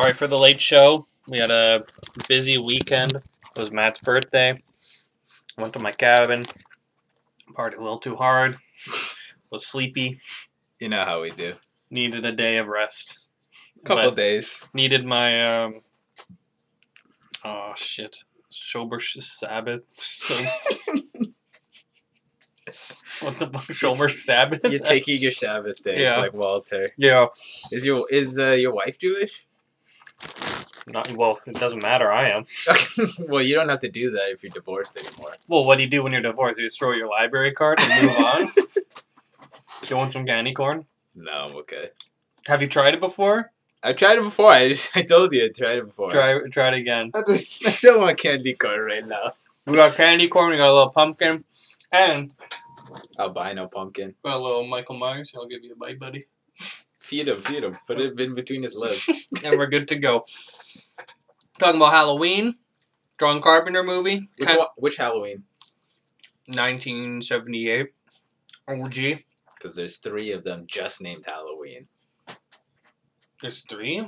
Sorry for the late show. We had a busy weekend. It was Matt's birthday. Went to my cabin. Partied a little too hard. Was sleepy. You know how we do. Needed a day of rest. Couple But days. needed my um. Oh shit! Shomer Sabbath. So. what the fuck? Shomer Sabbath. You're taking your Sabbath day, Yeah. like Walter. Yeah. Is your is uh, your wife Jewish? Not well. It doesn't matter. I am. well, you don't have to do that if you're divorced anymore. Well, what do you do when you're divorced? You destroy your library card and move on. you want some candy corn? No, I'm okay. Have you tried it before? I've tried it before. I just, I told you I tried it before. Try try it again. I don't- I don't want candy corn right now. We got candy corn. We got a little pumpkin, and Albino pumpkin. got a little Michael Myers. I'll give you a bite, buddy. Feed him, feed him. Put it in between his lips. and we're good to go. Talking about Halloween, John Carpenter movie, Which, kind- one, which Halloween? 1978. OG. Because there's three of them just named Halloween. There's three.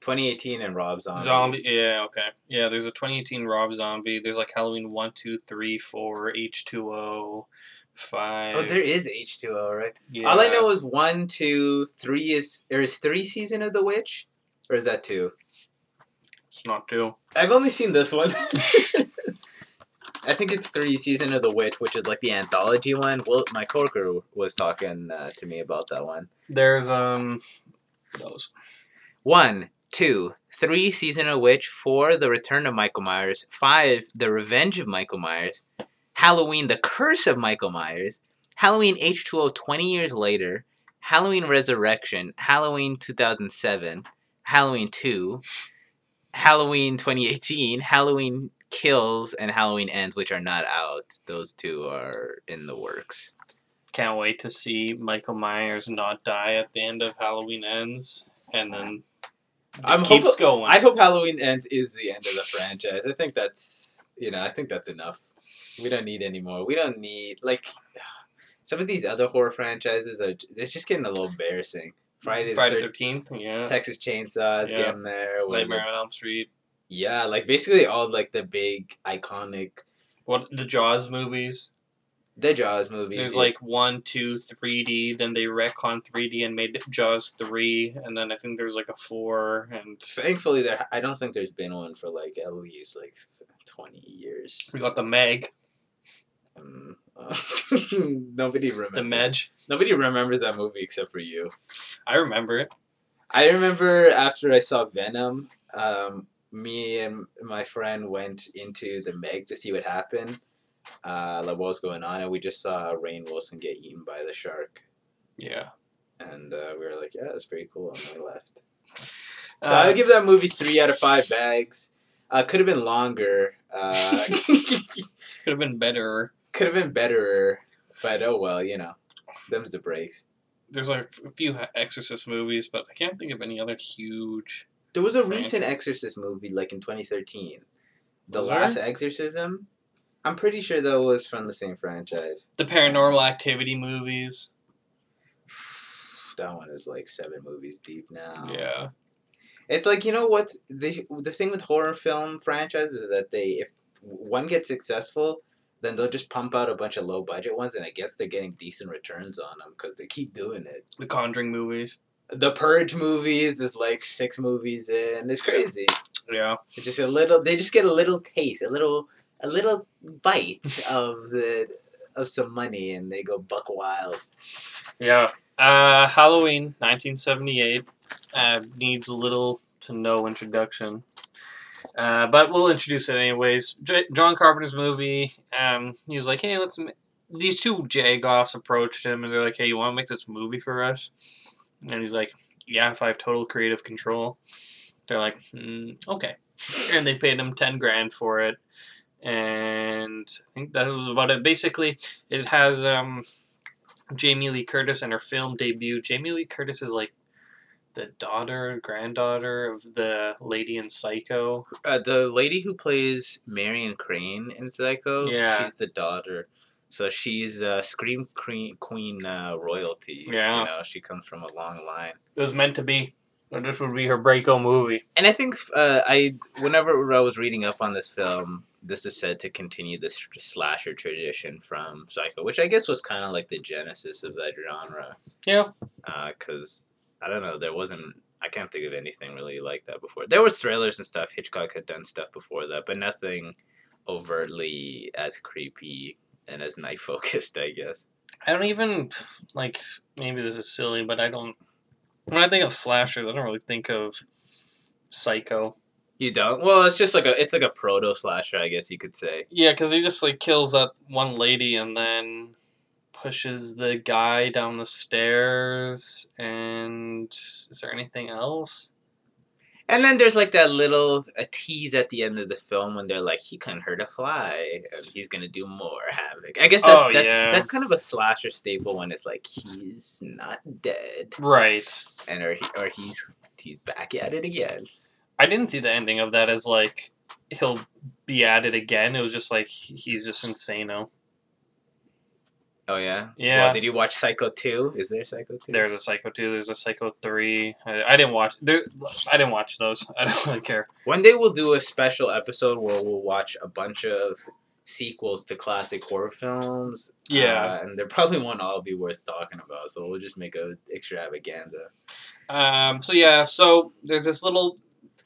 2018 and Rob Zombie. Zombie. Yeah, okay. Yeah, there's a 2018 Rob Zombie. There's like Halloween 1, 2, 3, 4, H2O, 5. Oh, there is H2O, right? yeah. All I know is one, two, three is there is three season of The Witch, or is that two? It's not two. I've only seen this one. I think it's three season of The Witch, which is like the anthology one. Well, my coworker was talking uh, to me about that one. There's, um, those. One, two, three season of Witch, four the Return of Michael Myers, five the Revenge of Michael Myers, Halloween the Curse of Michael Myers, Halloween H2O 20 years later, Halloween Resurrection, Halloween 2007, Halloween 2, Halloween 2018, Halloween Kills, and Halloween Ends, which are not out. Those two are in the works. Can't wait to see Michael Myers not die at the end of Halloween Ends. And then it I'm keeps hopeful- going. I hope Halloween Ends is the end of the franchise. I think that's you know I think that's enough. We don't need anymore. We don't need like some of these other horror franchises are. It's just getting a little embarrassing. Friday, Friday the 13th, yeah. Texas Chainsaw is Yeah. getting there. Nightmare on Elm Street. Yeah, like basically all like the big iconic What the Jaws movies? the Jaws movies. There's like one, two, 3D. Then they retcon 3D and made Jaws three, and then I think there's like a four, and thankfully there. I don't think there's been one for like at least like twenty years. we got the Meg, Um, nobody remembers. the Medge. Nobody remembers that movie except for you. I remember it. I remember after I saw Venom, um, me and my friend went into the Meg to see what happened, uh, like what was going on, and we just saw Rainn Wilson get eaten by the shark, Yeah. and uh, we were like, "Yeah, that's pretty cool," and we left. So Uh, I'll give that movie three out of five bags. Uh, could have been longer. Uh, Could have been better. Could have been betterer, but oh well, you know, them's the breaks. There's like a few Exorcist movies, but I can't think of any other huge. There was a Right. recent Exorcist movie, like in 2013. The Was there? Last Exorcism. I'm pretty sure that was from the same franchise. The Paranormal Activity movies. That one is like seven movies deep now. Yeah. It's like you know what the the thing with horror film franchises is that they if one gets successful, then they'll just pump out a bunch of low budget ones, and I guess they're getting decent returns on them because they keep doing it. The Conjuring movies. The Purge movies is like six movies in. It's crazy. Yeah. It's just a little. They just get a little taste, a little, a little bite of the of some money, and they go buck wild. Yeah. Uh, Halloween, 1978, uh, needs little to no introduction. Uh, but we'll introduce it anyways. J- John Carpenter's movie. Um, he was like, "Hey, let's." Ma-. These two Jagoffs approached him and they're like, "Hey, you want to make this movie for us?" And he's like, "Yeah, if I have total creative control." They're like, mm, "Okay," and they paid him ten grand for it. And I think that was about it. Basically, it has um, Jamie Lee Curtis and her film debut. Jamie Lee Curtis is like the daughter, granddaughter of the lady in Psycho. Uh, the lady who plays Marion Crane in Psycho, Yeah. she's the daughter. So she's uh, Scream Queen, queen uh, royalty. Yeah. You know, she comes from a long line. It was meant to be. This would be her breako movie. And I think uh, I whenever I was reading up on this film, this is said to continue this slasher tradition from Psycho, which I guess was kind of like the genesis of that genre. Yeah. Because uh, I don't know, there wasn't. I can't think of anything really like that before. There was thrillers and stuff. Hitchcock had done stuff before that, but nothing overtly as creepy and as night focused. I guess. I don't even like. Maybe this is silly, but I don't. When I think of slashers, I don't really think of Psycho. You don't? Well, it's just like a it's like a proto slasher, I guess you could say. Yeah, because he just like kills that one lady and then pushes the guy down the stairs. And is there anything else? And then there's like that little a tease at the end of the film when they're like, he can hurt a fly, and he's gonna do more havoc. I guess that's, Oh, that, yeah. that's kind of a slasher staple when it's like he's not dead, Right. and or he, or he's he's back at it again. I didn't see the ending of that as like he'll be at it again. It was just like he's just insano. Oh yeah, Yeah. Well, did you watch Psycho two? Is there Psycho two? There's a Psycho two. There's a Psycho three. I, I didn't watch. There, I didn't watch those. I don't really care. One day we'll do a special episode where we'll watch a bunch of sequels to classic horror films. Yeah. uh, and there probably won't all be worth talking about, so we'll just make a extravaganza. Um. So yeah. So there's this little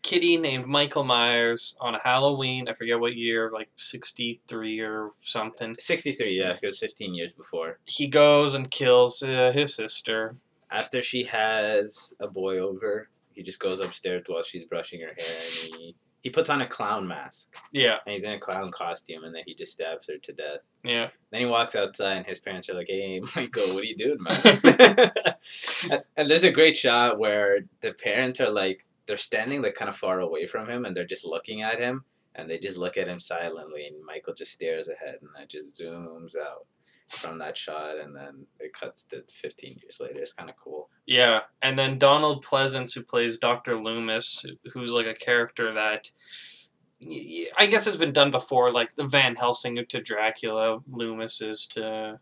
kitty named Michael Myers on a Halloween. I forget what year, like sixty three or something. Sixty three, yeah, it was fifteen years before. He goes and kills uh, his sister. After she has a boy over, he just goes upstairs while she's brushing her hair, and he he puts on a clown mask, Yeah. and he's in a clown costume, and then he just stabs her to death. Yeah. Then he walks outside, and his parents are like, "Hey, Michael, what are you doing, man?" and, and there's a great shot where the parents are like, they're standing like kind of far away from him, and they're just looking at him, and they just look at him silently, and Michael just stares ahead, and that just zooms out from that shot, and then it cuts to 15 years later. It's kind of cool. Yeah, and then Donald Pleasence, who plays Doctor Loomis, who's like a character that I guess has been done before, like the Van Helsing to Dracula, Loomis is to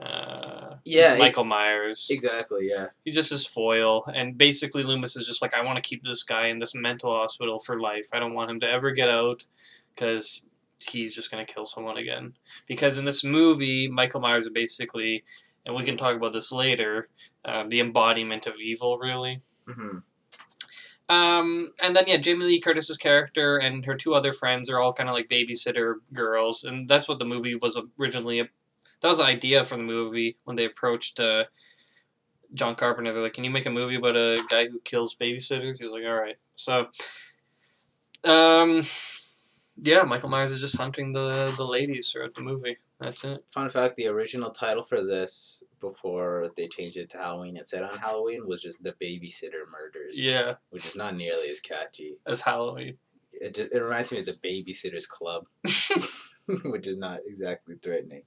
uh, Yeah, Michael Myers. Exactly. Yeah. He's just his foil, and basically Loomis is just like, I want to keep this guy in this mental hospital for life. I don't want him to ever get out, because he's just gonna kill someone again. Because in this movie, Michael Myers is basically, and we can talk about this later, uh, the embodiment of evil, really. hmm Um, and then yeah, Jamie Lee Curtis's character and her two other friends are all kind of like babysitter girls, and that's what the movie was originally. That was the idea for the movie when they approached uh, John Carpenter. They're like, "Can you make a movie about a guy who kills babysitters?" He was like, "All right." So, um, yeah, Michael Myers is just hunting the the ladies throughout the movie. That's it. Fun fact: the original title for this, before they changed it to Halloween it said on Halloween, was just the Babysitter Murders. Yeah, Which is not nearly as catchy. as Halloween. It, it reminds me of the Babysitters Club, which is not exactly threatening.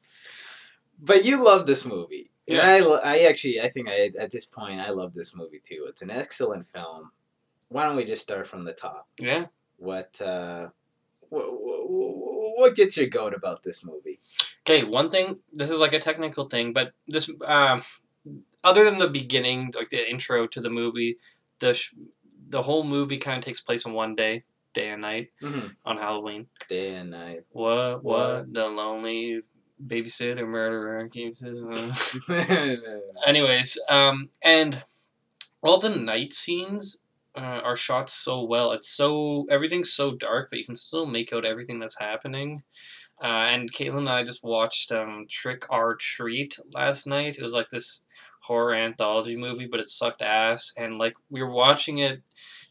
But you love this movie. And Yeah. I, I actually, I think I, at this point, I love this movie too. It's an excellent film. Why don't we just start from the top? Yeah. What, uh, what, what gets your goat about this movie? Okay, one thing. This is like a technical thing, but this, um, other than the beginning, like the intro to the movie, the sh- the whole movie kind of takes place in one day, day and night Mm-hmm. on Halloween. Day and night. What? What? What? The lonely babysitter murderer keeps his. Uh... Anyways, um, and all the night scenes uh, are shot so well. It's so everything's so dark, but you can still make out everything that's happening. Uh, and Caitlin and I just watched um, Trick or Treat last night. It was like this horror anthology movie, but it sucked ass. And like we were watching it,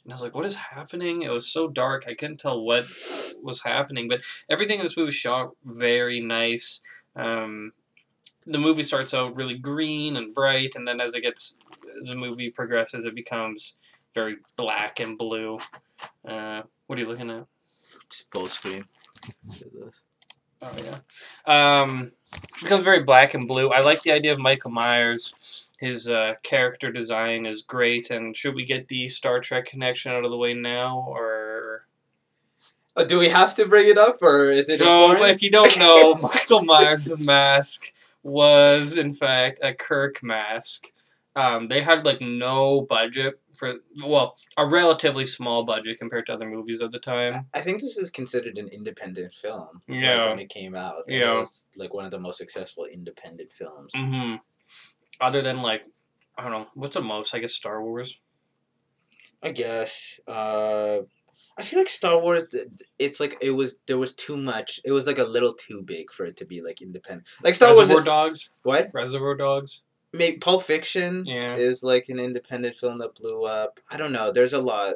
and I was like, "What is happening?" It was so dark, I couldn't tell what was happening. But everything in this movie was shot very nice. Um, the movie starts out really green and bright, and then as it gets, as the movie progresses, it becomes very black and blue. Uh, what are you looking at? Full screen. Oh yeah. Um, becomes very black and blue. I like the idea of Michael Myers. His uh, character design is great. And should we get the Star Trek connection out of the way now, or do we have to bring it up, or is it so? important? If you don't know, Michael Myers' mask was in fact a Kirk mask. Um, they had like no budget for well, a relatively small budget compared to other movies at the time. I think this is considered an independent film. like, Yeah. when it came out. Yeah. It was like one of the most successful independent films. hmm Other than like, I don't know, what's the most? I guess Star Wars. I guess. Uh, I feel like Star Wars. It's like it was. There was too much. It was like a little too big for it to be like independent. Like Star Reservoir Wars. Reservoir Dogs. What? Reservoir Dogs. Maybe Pulp Fiction Yeah. is like an independent film that blew up. I don't know. There's a lot.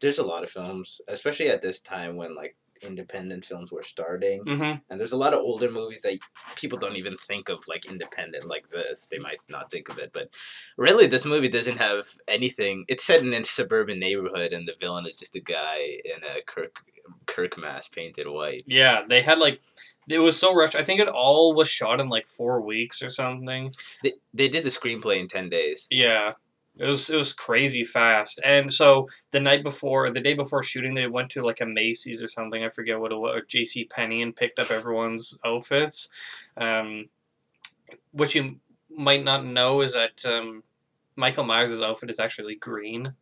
There's a lot of films, especially at this time when like independent films were starting. hmm And there's a lot of older movies that people don't even think of like independent like this. They might not think of it, but really, this movie doesn't have anything. It's set in a suburban neighborhood, and the villain is just a guy in a Kirk Kirk mask painted white. Yeah, they had like, it was so rushed. I think it all was shot in like four weeks or something. They, they did the screenplay in ten days. Yeah. It was it was crazy fast. And so the night before the day before shooting they went to like a Macy's or something, I forget what it was, or JC Penney and picked up everyone's outfits. Um what you might not know is that um Michael Myers' outfit is actually green.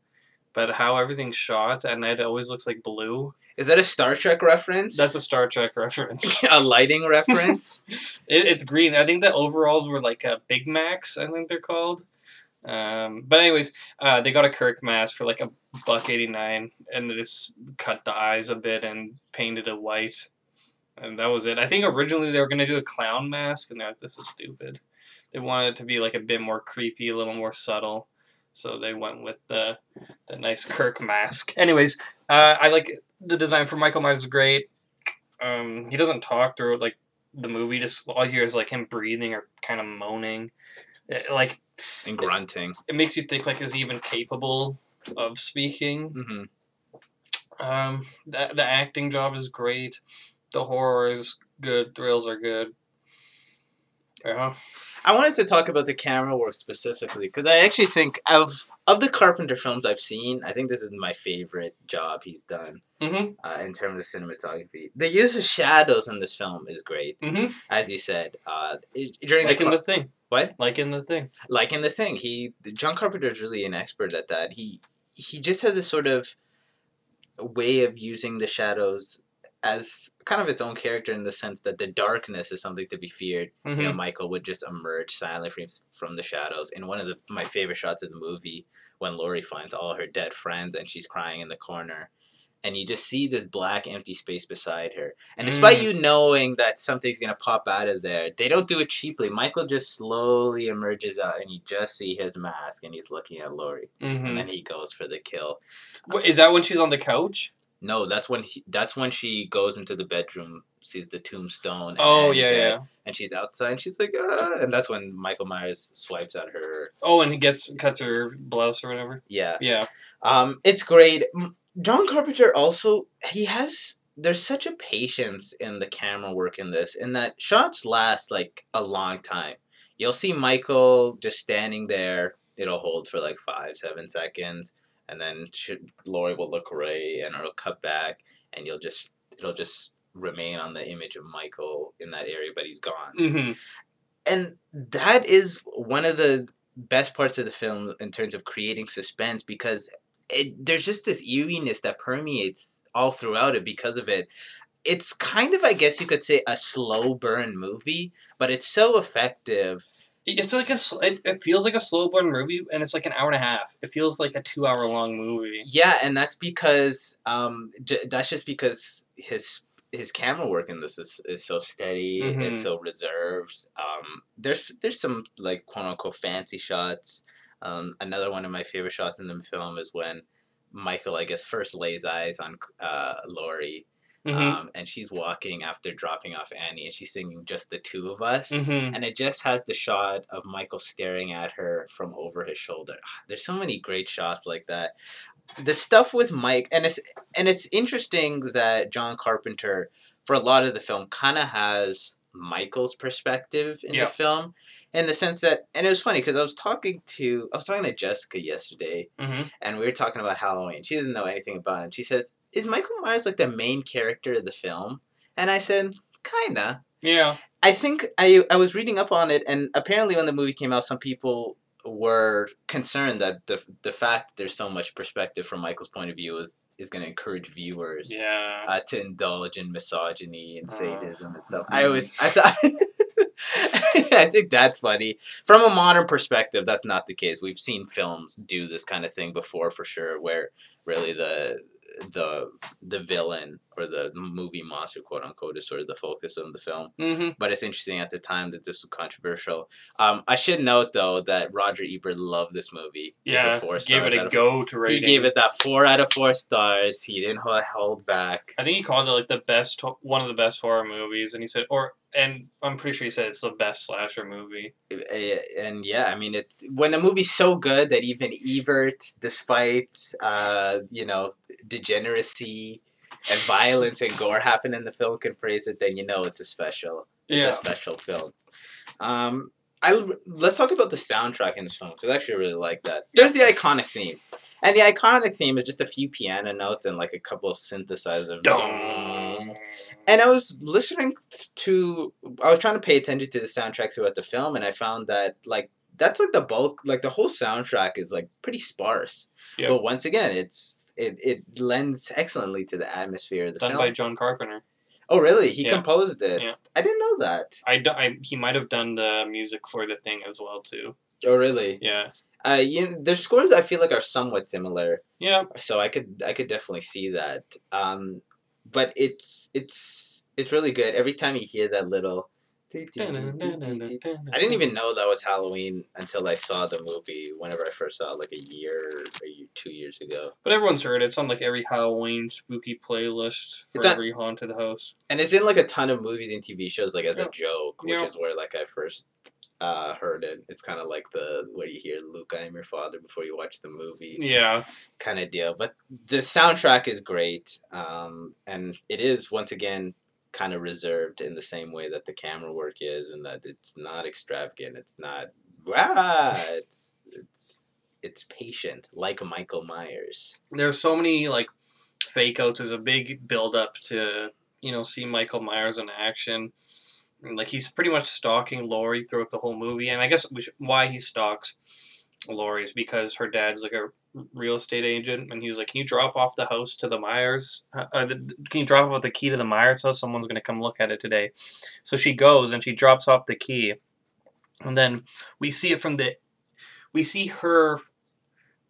But how everything's shot at night it always looks like blue. Is that a Star Trek reference? That's a Star Trek reference. a lighting reference. It, it's green. I think the overalls were like uh, Big Macs. I think they're called. Um, but anyways, uh, they got a Kirk mask for like a buck eighty nine, and they just cut the eyes a bit and painted it white, and that was it. I think originally they were gonna do a clown mask, and they're like, "This is stupid." They wanted it to be like a bit more creepy, a little more subtle, so they went with the the nice Kirk mask. Anyways, uh, I like the design for Michael Myers is great. Um, he doesn't talk through like the movie. Just all you hear is like him breathing or kind of moaning. It- like and grunting. it makes you think like is he even capable of speaking? hmm Um, the the acting job is great. The horror is good. Thrills are good. Yeah. I wanted to talk about the camera work specifically because I actually think of of the Carpenter films I've seen, I think this is my favorite job he's done Mm-hmm. uh, in terms of cinematography. The use of shadows in this film is great, Mm-hmm. as you said. Uh, during Like the, in the thing. what Like in the thing. like in the thing, he John Carpenter is really an expert at that. He he just has this sort of way of using the shadows as kind of its own character in the sense that the darkness is something to be feared. Mm-hmm. You know, Michael would just emerge silently from, from the shadows. In one of the, my favorite shots of the movie, when Laurie finds all her dead friends and she's crying in the corner, and you just see this black empty space beside her. And despite Mm. you knowing that something's gonna pop out of there, they don't do it cheaply. Michael just slowly emerges out, and you just see his mask, and he's looking at Laurie, Mm-hmm. and then he goes for the kill. Is that when she's on the couch? No, that's when he, that's when she goes into the bedroom, sees the tombstone. Oh and yeah, yeah. and she's outside and she's like ah, and that's when michael myers swipes at her Oh, and he gets cuts her blouse or whatever. yeah Yeah. um it's great john carpenter also he has there's such a patience in the camera work in this in that shots last like a long time you'll see michael just standing there it'll hold for like five seven seconds and then sh- Laurie will look away and it'll cut back and you'll just it'll just remain on the image of michael in that area but he's gone Mm-hmm. and that is one of the best parts of the film in terms of creating suspense because it, there's just this eeriness that permeates all throughout it because of it it's kind of i guess you could say a slow burn movie but it's so effective It's like a. It, it feels like a slow burn movie, and it's like an hour and a half. It feels like a two hour long movie. yeah and that's because um j- that's just because his his camera work in this is, is so steady Mhm. it's so reserved um there's there's some like quote unquote fancy shots um another one of my favorite shots in the film is when michael i guess first lays eyes on uh laurie Mm-hmm. um and she's walking after dropping off annie and she's singing just the two of us mm-hmm. and it just has the shot of Michael staring at her from over his shoulder. Ah, There's so many great shots like that. The stuff with Mike, and it's and it's interesting that John Carpenter, for a lot of the film, kind of has Michael's perspective in Yeah. the film, in the sense that, and it was funny because I was talking to I was talking to Jessica yesterday, Mm-hmm. and we were talking about Halloween. She doesn't know anything about it. And she says, "Is Michael Myers like the main character of the film?" And I said, "Kinda." Yeah. I think I I was reading up on it, and apparently when the movie came out, some people were concerned that the the fact there's so much perspective from Michael's point of view is is going to encourage viewers Yeah. uh, to indulge in misogyny and Oh. sadism and stuff. I always I thought I think that's funny. From a modern perspective, that's not the case. We've seen films do this kind of thing before for sure where really the the the villain or the movie monster quote unquote is sort of the focus of the film Mm-hmm. but it's interesting at the time that this was controversial um, i should note though that roger ebert loved this movie Yeah. four Gave it a go to rating he gave it that four out of four stars. He didn't hold, hold back. I think he called it like the best, one of the best horror movies, and he said, or, and I'm pretty sure he said it's the best slasher movie. Eh, And yeah, I mean, it's when a movie's so good that even Ebert, despite uh, you know degeneracy and violence and gore happen in the film, can praise it. Then you know it's a special. It's Yeah. a special film. Um, I let's talk about the soundtrack in this film because I actually really like that. There's the iconic theme, and the iconic theme is just a few piano notes and like a couple of synthesizers. And I was listening to, I was trying to pay attention to the soundtrack throughout the film, and I found that like that's like the bulk, like the whole soundtrack is like pretty sparse. Yep. But once again, it's it it lends excellently to the atmosphere of the Done film. by John Carpenter. oh, really? He Yeah. composed it. Yeah. I didn't know that. I, d- I- he might have done the music for the thing as well too. Oh, really? Yeah. Uh, you, their scores I feel like are somewhat similar. Yeah. so I could I could definitely see that. Um, but it's it's it's really good. Every time you hear that little, I didn't even know that was Halloween until I saw the movie. Whenever I first saw it, like a year, a year, two years ago, But everyone's heard it. It's on like every Halloween spooky playlist for on- every haunted house. and it's in like a ton of movies and TV shows, like as Yeah. a joke, which Yeah. is where like I first uh, heard it. It's kind of like the where you hear Luke, I am your father before you watch the movie. Yeah. kind of deal. But the soundtrack is great, um, and it is once again kind of reserved in the same way that the camera work is, and that it's not extravagant. It's not ah, it's it's it's patient, like Michael Myers. There's so many like fake outs. There's a big build up to you know see Michael Myers in action. Like he's pretty much stalking Laurie throughout the whole movie, and I guess should, why he stalks Laurie is because her dad's like a real estate agent, and he was like, "Can you drop off the house to the Myers? Uh, uh, the, can you drop off the key to the Myers house? Someone's gonna come look at it today." So she goes and she drops off the key, and then we see it from the, we see her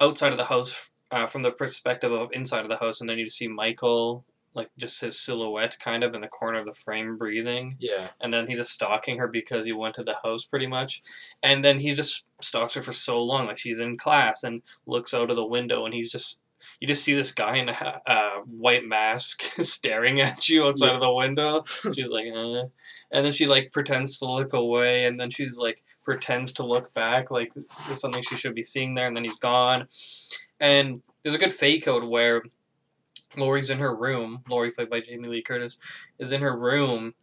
outside of the house uh, from the perspective of inside of the house, and then you see Michael like just his silhouette kind of in the corner of the frame breathing. Yeah, and then he's just stalking her because he went to the house pretty much. And then he just stalks her for so long like she's in class and looks out of the window and he's just you just see this guy in a uh, white mask staring at you outside Yeah. of the window. She's like uh. and then she like pretends to look away and then she's like pretends to look back like there's something she should be seeing there and then he's gone. And there's a good fake out where Laurie's in her room. Laurie, played by Jamie Lee Curtis, is in her room,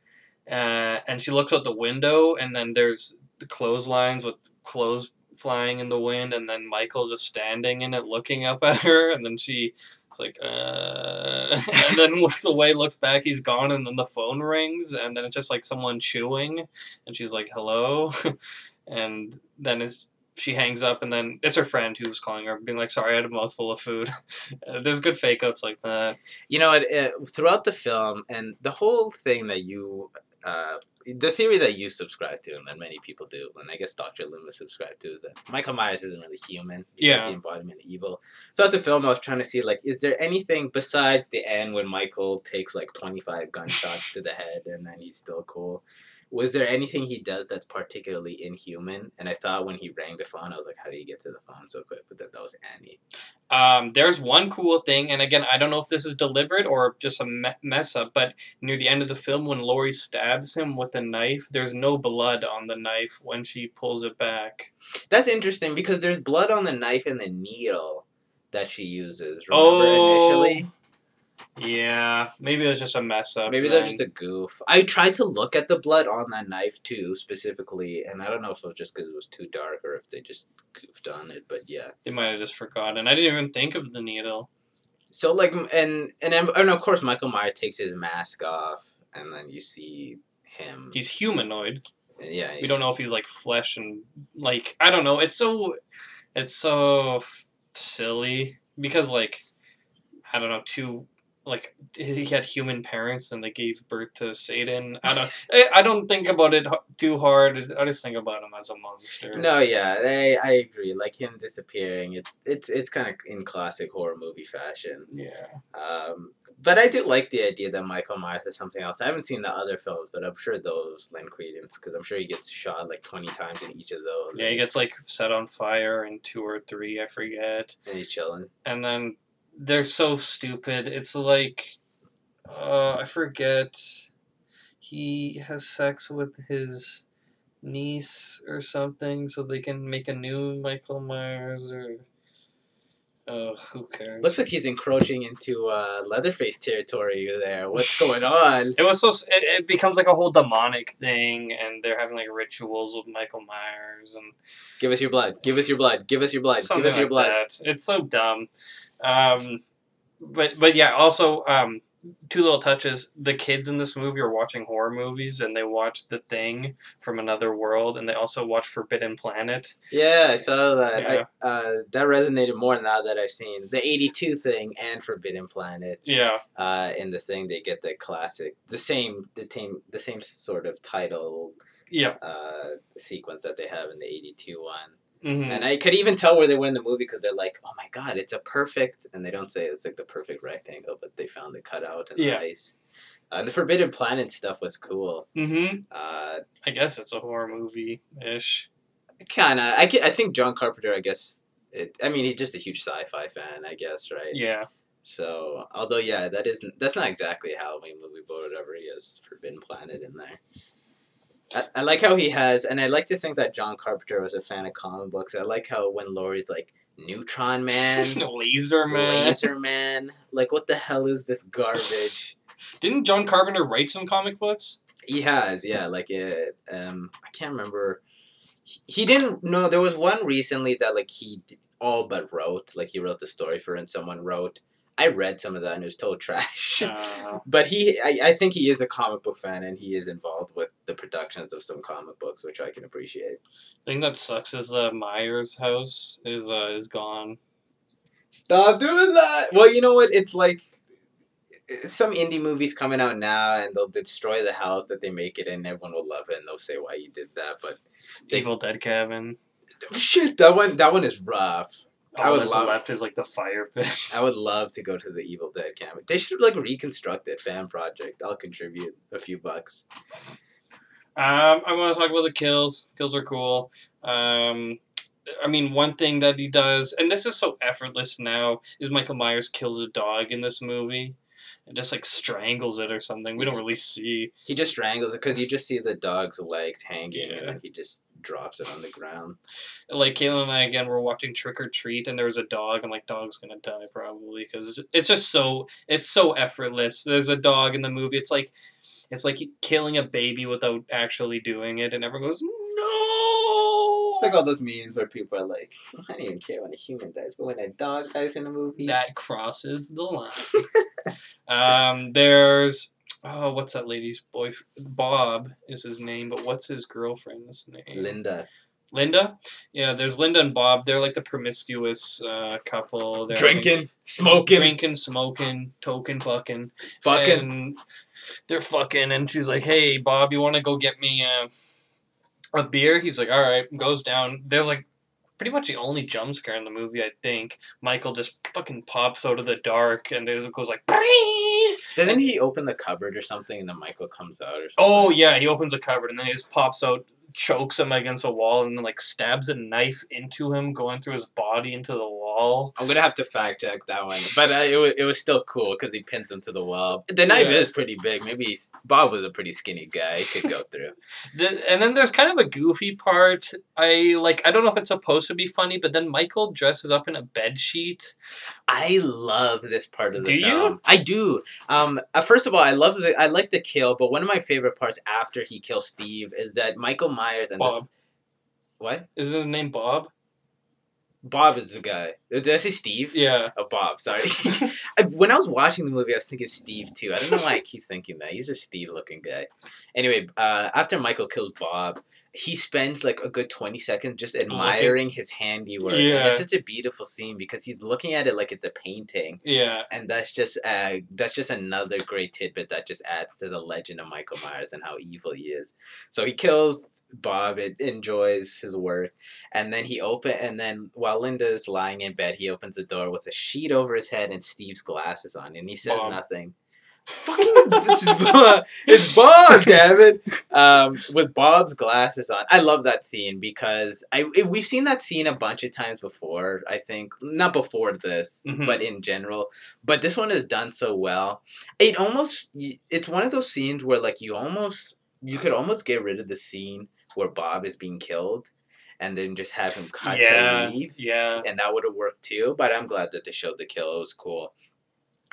uh, and she looks out the window, and then there's the clotheslines with clothes flying in the wind, and then Michael's just standing in it, looking up at her, and then she. It's like, uh, and then looks away, looks back, he's gone, and then the phone rings, and then it's just like someone chewing, and she's like, hello, and then it's she hangs up, and then it's her friend who was calling her, being like, sorry, I had a mouthful of food. Uh, There's good fake outs like that. you know, it, it, throughout the film and the whole thing that you. Uh, the theory that you subscribe to and that many people do, and I guess Dr. Loomis subscribed to, that Michael Myers isn't really human. He's like Yeah. the embodiment of evil. So at the film, I was trying to see, like, is there anything besides the end when Michael takes, like, 25 gunshots to the head and then he's still cool? Was there anything he does that's particularly inhuman? And I thought when he rang the phone, I was like, how do you get to the phone so quick? But then that was Annie. Um, there's one cool thing, and again, I don't know if this is deliberate or just a me- mess up, but near the end of the film, when Laurie stabs him with a knife, there's no blood on the knife when she pulls it back. That's interesting because there's blood on the knife and the needle that she uses. Remember Oh, initially? Yeah, maybe it was just a mess up. Maybe that's just a goof. I tried to look at the blood on that knife too, specifically, and I don't know if it was just because it was too dark or if they just goofed on it. But yeah. They might have just forgotten. I didn't even think of the needle. So like, and and and of course, Michael Myers takes his mask off, and then you see him. He's humanoid. Yeah, We don't know if he's like flesh and like I don't know. It's so it's so f- silly because like I don't know two like he had human parents and they gave birth to Satan. I don't I, don't think about it too hard. I just think about him as a monster. No, yeah, I, I agree. Like him disappearing, it's it's it's kind of in classic horror movie fashion. Yeah. Um, but I do like the idea that Michael Myers is something else. I haven't seen the other films, but I'm sure those lend credence because I'm sure he gets shot like 20 times in each of those. Yeah, he gets like set on fire in two or three, I forget. and he's chilling. and then they're so stupid. It's like, uh, I forget. He has sex with his niece or something, so they can make a new Michael Myers. Or, uh, who cares? Looks like he's encroaching into uh, Leatherface territory there. What's going on? it was so. It, it becomes like a whole demonic thing, and they're having like rituals with Michael Myers and Give us your blood. Give us your blood. Give us your blood. Give us your like blood. that. It's so dumb. Um, but but yeah, also um, two little touches. The kids in this movie are watching horror movies, and they watch The Thing from Another World, and they also watch Forbidden Planet. Yeah, I saw that. Yeah. I, uh, that resonated more now that I've seen the '82 thing and Forbidden Planet. Yeah, Uh, in the thing, they get the classic, the same, the same, the same sort of title yeah. uh, sequence that they have in the '82 one. Hmm And I could even tell where they were in the movie because they're like, "Oh my god, it's a perfect," and they don't say it's like the perfect rectangle, but they found the cutout and Yeah. the ice. Uh, the Forbidden Planet stuff was cool. hmm Uh, I guess it's a horror movie ish. kind of. I, I think John Carpenter. I guess. It, I mean, he's just a huge sci-fi fan. I guess, right? Yeah. So, although yeah, that isn't that's not exactly a Halloween movie, but whatever. He has Forbidden Planet in there. I, I like how he has, and I like to think that John Carpenter was a fan of comic books. I like how when Laurie's like Neutron Man, Laser Man. Laser Man, like what the hell is this garbage? Didn't John Carpenter write some comic books? He has, yeah, like it. Um, I can't remember. He, he didn't. No, there was one recently that like he all but wrote. Like he wrote the story for, and someone wrote. I read some of that and it was total trash. Uh, But he, I, I think he is a comic book fan and he is involved with the productions of some comic books, which I can appreciate. thing that sucks is the Myers house is uh, is gone. Stop doing that! Well, you know what? It's like some indie movies coming out now and they'll destroy the house that they make it in. Everyone will love it and they'll say why you did that. But They- Evil Dead Cabin. shit, that one, that one is rough. I would that's love- left is like the fire pit. I would love to go to the Evil Dead camp. They should like reconstruct it, fan project. I'll contribute a few bucks. Um, I want to talk about the kills. Kills are cool. Um, I mean, one thing that he does, and this is so effortless now, is Michael Myers kills a dog in this movie, and just like strangles it or something. We don't really see. He just strangles it because you just see the dog's legs hanging Yeah. and then he just drops it on the ground. Like Kayla and I again were watching Trick or Treat, and there was a dog. I'm like, dog's gonna die probably because it's just so it's so effortless. There's a dog in the movie. It's like it's like killing a baby without actually doing it, and everyone goes no. It's like all those memes where people are like, I don't even care when a human dies, but when a dog dies in a movie, that crosses the line. um, there's oh, what's that lady's boy? Bob is his name, but what's his girlfriend's name? Linda. Linda. Yeah, there's Linda and Bob. They're like the promiscuous uh, couple. They're having- smoking, drinking, smoking, token fucking, fucking. and they're fucking. And she's like, "Hey, Bob, you want to go get me uh, a beer?" He's like, "All right." Goes down. There's like pretty much the only jump scare in the movie. I think Michael just fucking pops out of the dark, and it goes like. Doesn't he open the cupboard or something and then Michael comes out or something? Oh yeah, he opens a cupboard and then he just pops out, chokes him against a wall, and then like stabs a knife into him, going through his body into the wall. I'm gonna have to fact check that one, but uh, it was it was still cool because he pins him to the wall. The knife Yeah. is pretty big. Maybe Bob was a pretty skinny guy. He could go through. The, and then there's kind of a goofy part. I like. I don't know if it's supposed to be funny, but then Michael dresses up in a bed sheet. I love this part of the Do you? I do. Um, uh, first of all, I love the I like the kill, but one of my favorite parts after he kills Steve is that Michael Myers and this, Bob what is his name Bob? Bob is the guy. Uh, Did I say Steve? Yeah. Oh, Bob. Sorry. I, when I was watching the movie, I was thinking Steve too. I don't know why I keep thinking that. He's a Steve-looking guy. Anyway, uh, after Michael kills Bob, he spends like a good 20 seconds just admiring his handiwork. And Yeah. it's such a beautiful scene because he's looking at it like it's a painting. Yeah. And that's just uh, that's just another great tidbit that just adds to the legend of Michael Myers and how evil he is. So he kills Bob, it enjoys his work, and then he open and then while Linda's lying in bed, he opens the door with a sheet over his head and Steve's glasses on, and he says Bob. nothing. Fucking, it's, Bob, it's Bob, damn it! Um, with Bob's glasses on, I love that scene because I we've seen that scene a bunch of times before. I think not before this, Mhm. but in general. But this one is done so well. It almost it's one of those scenes where like you almost you could almost get rid of the scene where Bob is being killed, and then just have him cut yeah. to leave Yeah. and that would have worked too. But I'm glad that they showed the kill. It was cool.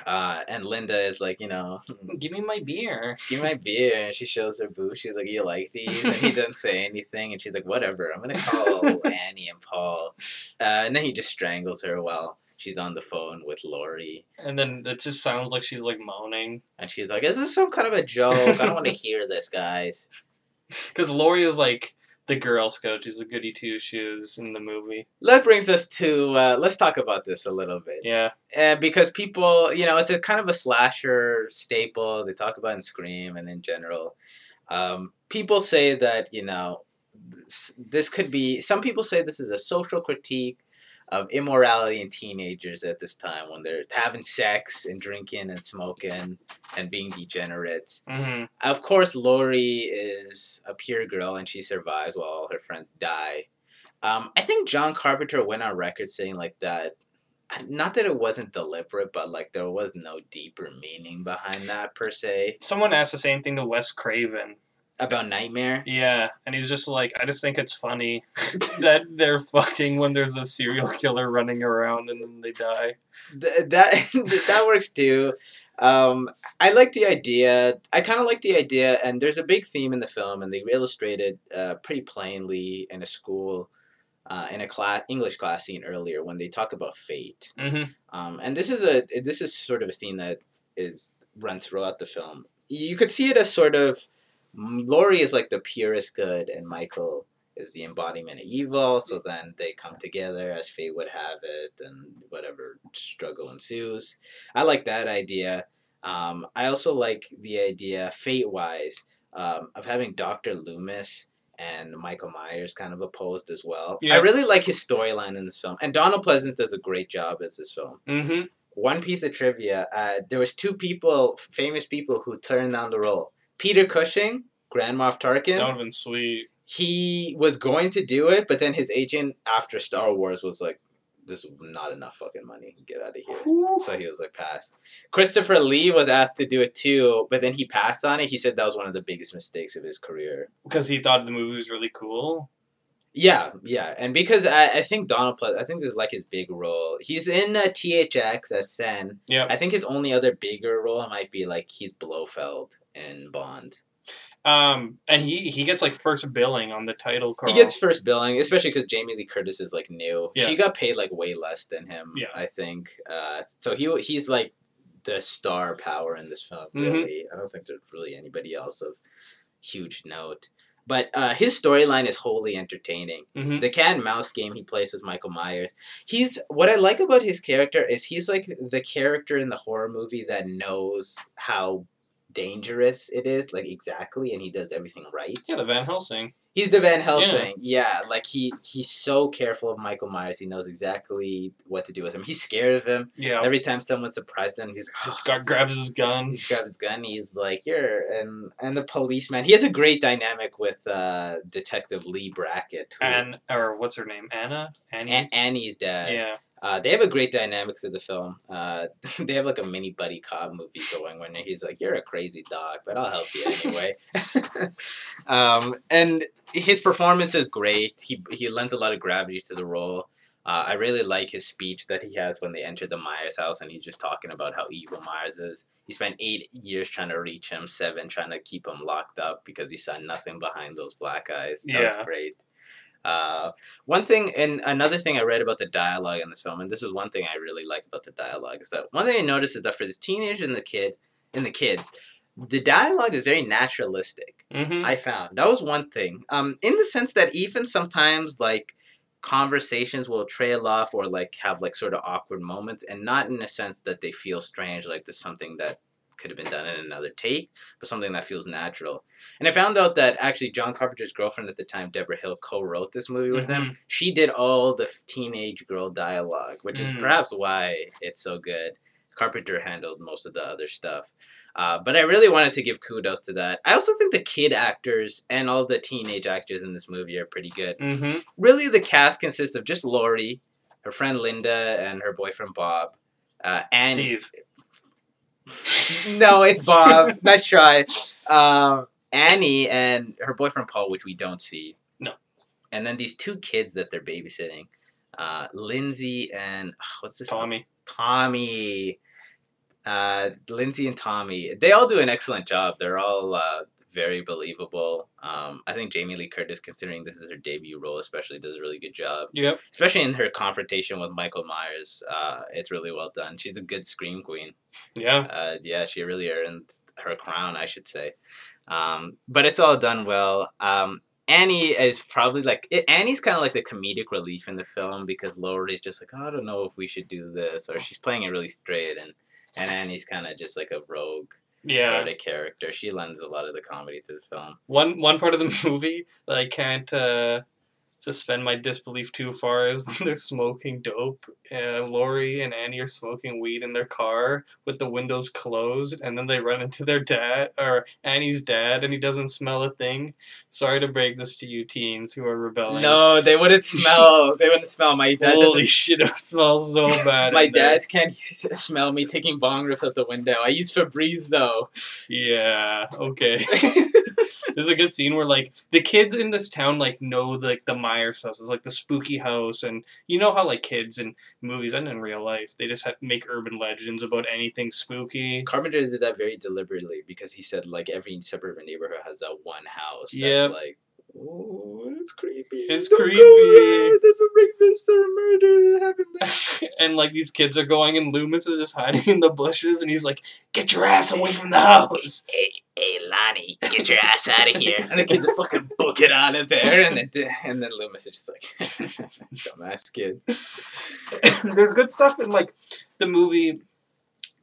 Uh, and Linda is like, you know, Give me my beer. give me my beer. And she shows her boob. She's like, you like these? And he doesn't say anything. And she's like, whatever. I'm gonna call Annie and Paul. Uh, and then he just strangles her while she's on the phone with Laurie. And then it just sounds like she's like moaning. And she's like, is this some kind of a joke? I don't want to hear this, guys. Because Laurie is like the Girl Scout. She's a goody two shoes in the movie. That brings us to uh, let's talk about this a little bit. Yeah. Uh, because people, you know, it's a kind of a slasher staple. They talk about in Scream and in general. Um, people say that, you know, this, this could be, some people say this is a social critique of immorality in teenagers at this time when they're having sex and drinking and smoking and being degenerates. hmm Of course, Laurie is a pure girl and she survives while all her friends die. Um, I think John Carpenter went on record saying like that. Not that it wasn't deliberate, but like there was no deeper meaning behind that per se Someone asked the same thing to Wes Craven. About Nightmare. Yeah, and he was just like, I just think it's funny that they're fucking when there's a serial killer running around and then they die. Th- that that works too. Um, I like the idea. I kind of like the idea, and there's a big theme in the film, and they illustrate it uh, pretty plainly in a school, uh, in a class English class scene earlier when they talk about fate. hmm Um, and this is a this is sort of a theme that is runs throughout the film. You could see it as sort of Laurie is like the purest good, and Michael is the embodiment of evil. So then they come together as fate would have it, and whatever struggle ensues. I like that idea. Um, I also like the idea, fate wise, um, of having Doctor Loomis and Michael Myers kind of opposed as well. Yeah. I really like his storyline in this film, and Donald Pleasence does a great job as this film hmm one piece of trivia uh, there was two people famous people who turned down the role peter cushing grand moff Tarkin. That would have been sweet. he was going to do it but then his agent after star wars was like this is not enough fucking money get out of here so he was like pass christopher lee was asked to do it too but then he passed on it he said that was one of the biggest mistakes of his career Because he thought the movie was really cool. Yeah, yeah, and because I, I think Donald Pleasence, I think this is like his big role. He's in uh, THX as Sen. Yeah. I think his only other bigger role might be like he's Blofeld in Bond. Um, and he he gets like first billing on the title card. He gets first billing, especially because Jamie Lee Curtis is like new. Yeah. She got paid like way less than him. Yeah. I think. Uh, so he he's like the star power in this film. Mhm. Really, I don't think there's really anybody else of huge note. But uh, his storyline is wholly entertaining. hmm the cat and mouse game he plays with Michael Myers. He's what I like about his character is he's like the character in the horror movie that knows how dangerous it is, like exactly, and he does everything right. Yeah, the Van Helsing. He's the Van Helsing. Yeah. yeah, like he he's so careful of Michael Myers. He knows exactly what to do with him. He's scared of him. Yeah. Every time someone surprises him, he's like, Got grabs his gun. he grabs his gun. He's like, "You're," and and the policeman. He has a great dynamic with uh, Detective Leigh Brackett, who, And or what's her name? Anna. Annie. A- Annie's dad. yeah. Uh, they have a great dynamic through the film. Uh, they have like a mini buddy cop movie going when he's like, "You're a crazy dog, but I'll help you anyway." um, and his performance is great. He he lends a lot of gravity to the role. Uh, I really like his speech that he has when they enter the Myers house, and he's just talking about how evil Myers is. He spent eight years trying to reach him, seven trying to keep him locked up because he saw nothing behind those black eyes. That Yeah. was great. Uh, one thing and another thing I read about the dialogue in this film, and this is one thing I really like about the dialogue, is that one thing I noticed is that for the teenager and the kid and the kids, the dialogue is very naturalistic. Mm-hmm. I found that was one thing. Um, in the sense that even sometimes like conversations will trail off or like have like sort of awkward moments, and not in a sense that they feel strange, like there's something that could have been done in another take, but something that feels natural. And I found out that actually John Carpenter's girlfriend at the time, Debra Hill, co-wrote this movie with him. She did all the teenage girl dialogue, which is Mm. perhaps why it's so good. Carpenter handled most of the other stuff. Uh, but I really wanted to give kudos to that. I also think the kid actors and all the teenage actors in this movie are pretty good. Mm-hmm. Really, the cast consists of just Laurie, her friend Linda, and her boyfriend Bob. Uh, and Steve. no, it's Bob. nice try. Um, Annie and her boyfriend Paul, which we don't see. No. And then these two kids that they're babysitting, uh, Lindsay and what's this? Tommy. Tommy. Uh, Lindsay and Tommy. They all do an excellent job. They're all uh, very believable. Um, I think Jamie Lee Curtis, considering this is her debut role, especially does a really good job. Yep. Especially in her confrontation with Michael Myers. Uh, it's really well done. She's a good scream queen Yeah. uh, yeah, she really earned her crown, I should say. Um, but it's all done well. Um, Annie is probably like it, Annie's kind of like the comedic relief in the film because Laurie is just like, oh, I don't know if we should do this, or she's playing it really straight, and and Annie's kind of just like a rogue Yeah. sort of character. She lends a lot of the comedy to the film. One one part of the movie that I can't uh, suspend my disbelief too far is when they're smoking dope. Uh, Laurie and Annie are smoking weed in their car with the windows closed, and then they run into their dad or Annie's dad, and he doesn't smell a thing. Sorry to break this to you teens who are rebelling. No, they wouldn't smell. they wouldn't smell. My dad. Holy shit! It smells so bad. my dad can't smell me taking bong rips out the window. I use Febreze though. Yeah. Okay. There's a good scene where like the kids in this town like know like the Myers house is like the spooky house, and you know how like kids in movies and in real life they just have, make urban legends about anything spooky. Carpenter did that very deliberately because he said like every suburban neighborhood has that one house. That's Yep. like, oh, it's creepy. It's Don't go creepy. there. There's a rapist or a murder happening. and like these kids are going, and Loomis is just hiding in the bushes, and he's like, "Get your ass away from the house!" Hey, hey, Lonnie, get your ass out of here! And the kid just fucking book it out of there, and then and then Loomis is just like, dumbass kid. There's good stuff in like the movie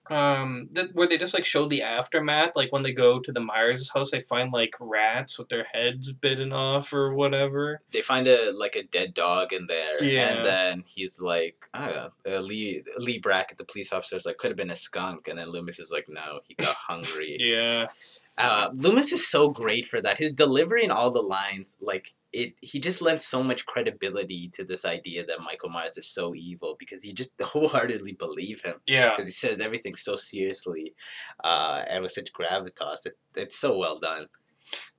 um that where they just like show the aftermath like when they go to the myers house they find like rats with their heads bitten off or whatever They find a like a dead dog in there, Yeah. and then he's like, I don't know, uh, Leigh Leigh Brackett, the police officer, is like, could have been a skunk, and then Loomis is like, no, he got hungry. yeah Uh, Loomis is so great for that. His delivery and all the lines, like it, he just lends so much credibility to this idea that Michael Myers is so evil because you just wholeheartedly believe him yeah because he says everything so seriously, uh, and with such gravitas. It, it's so well done.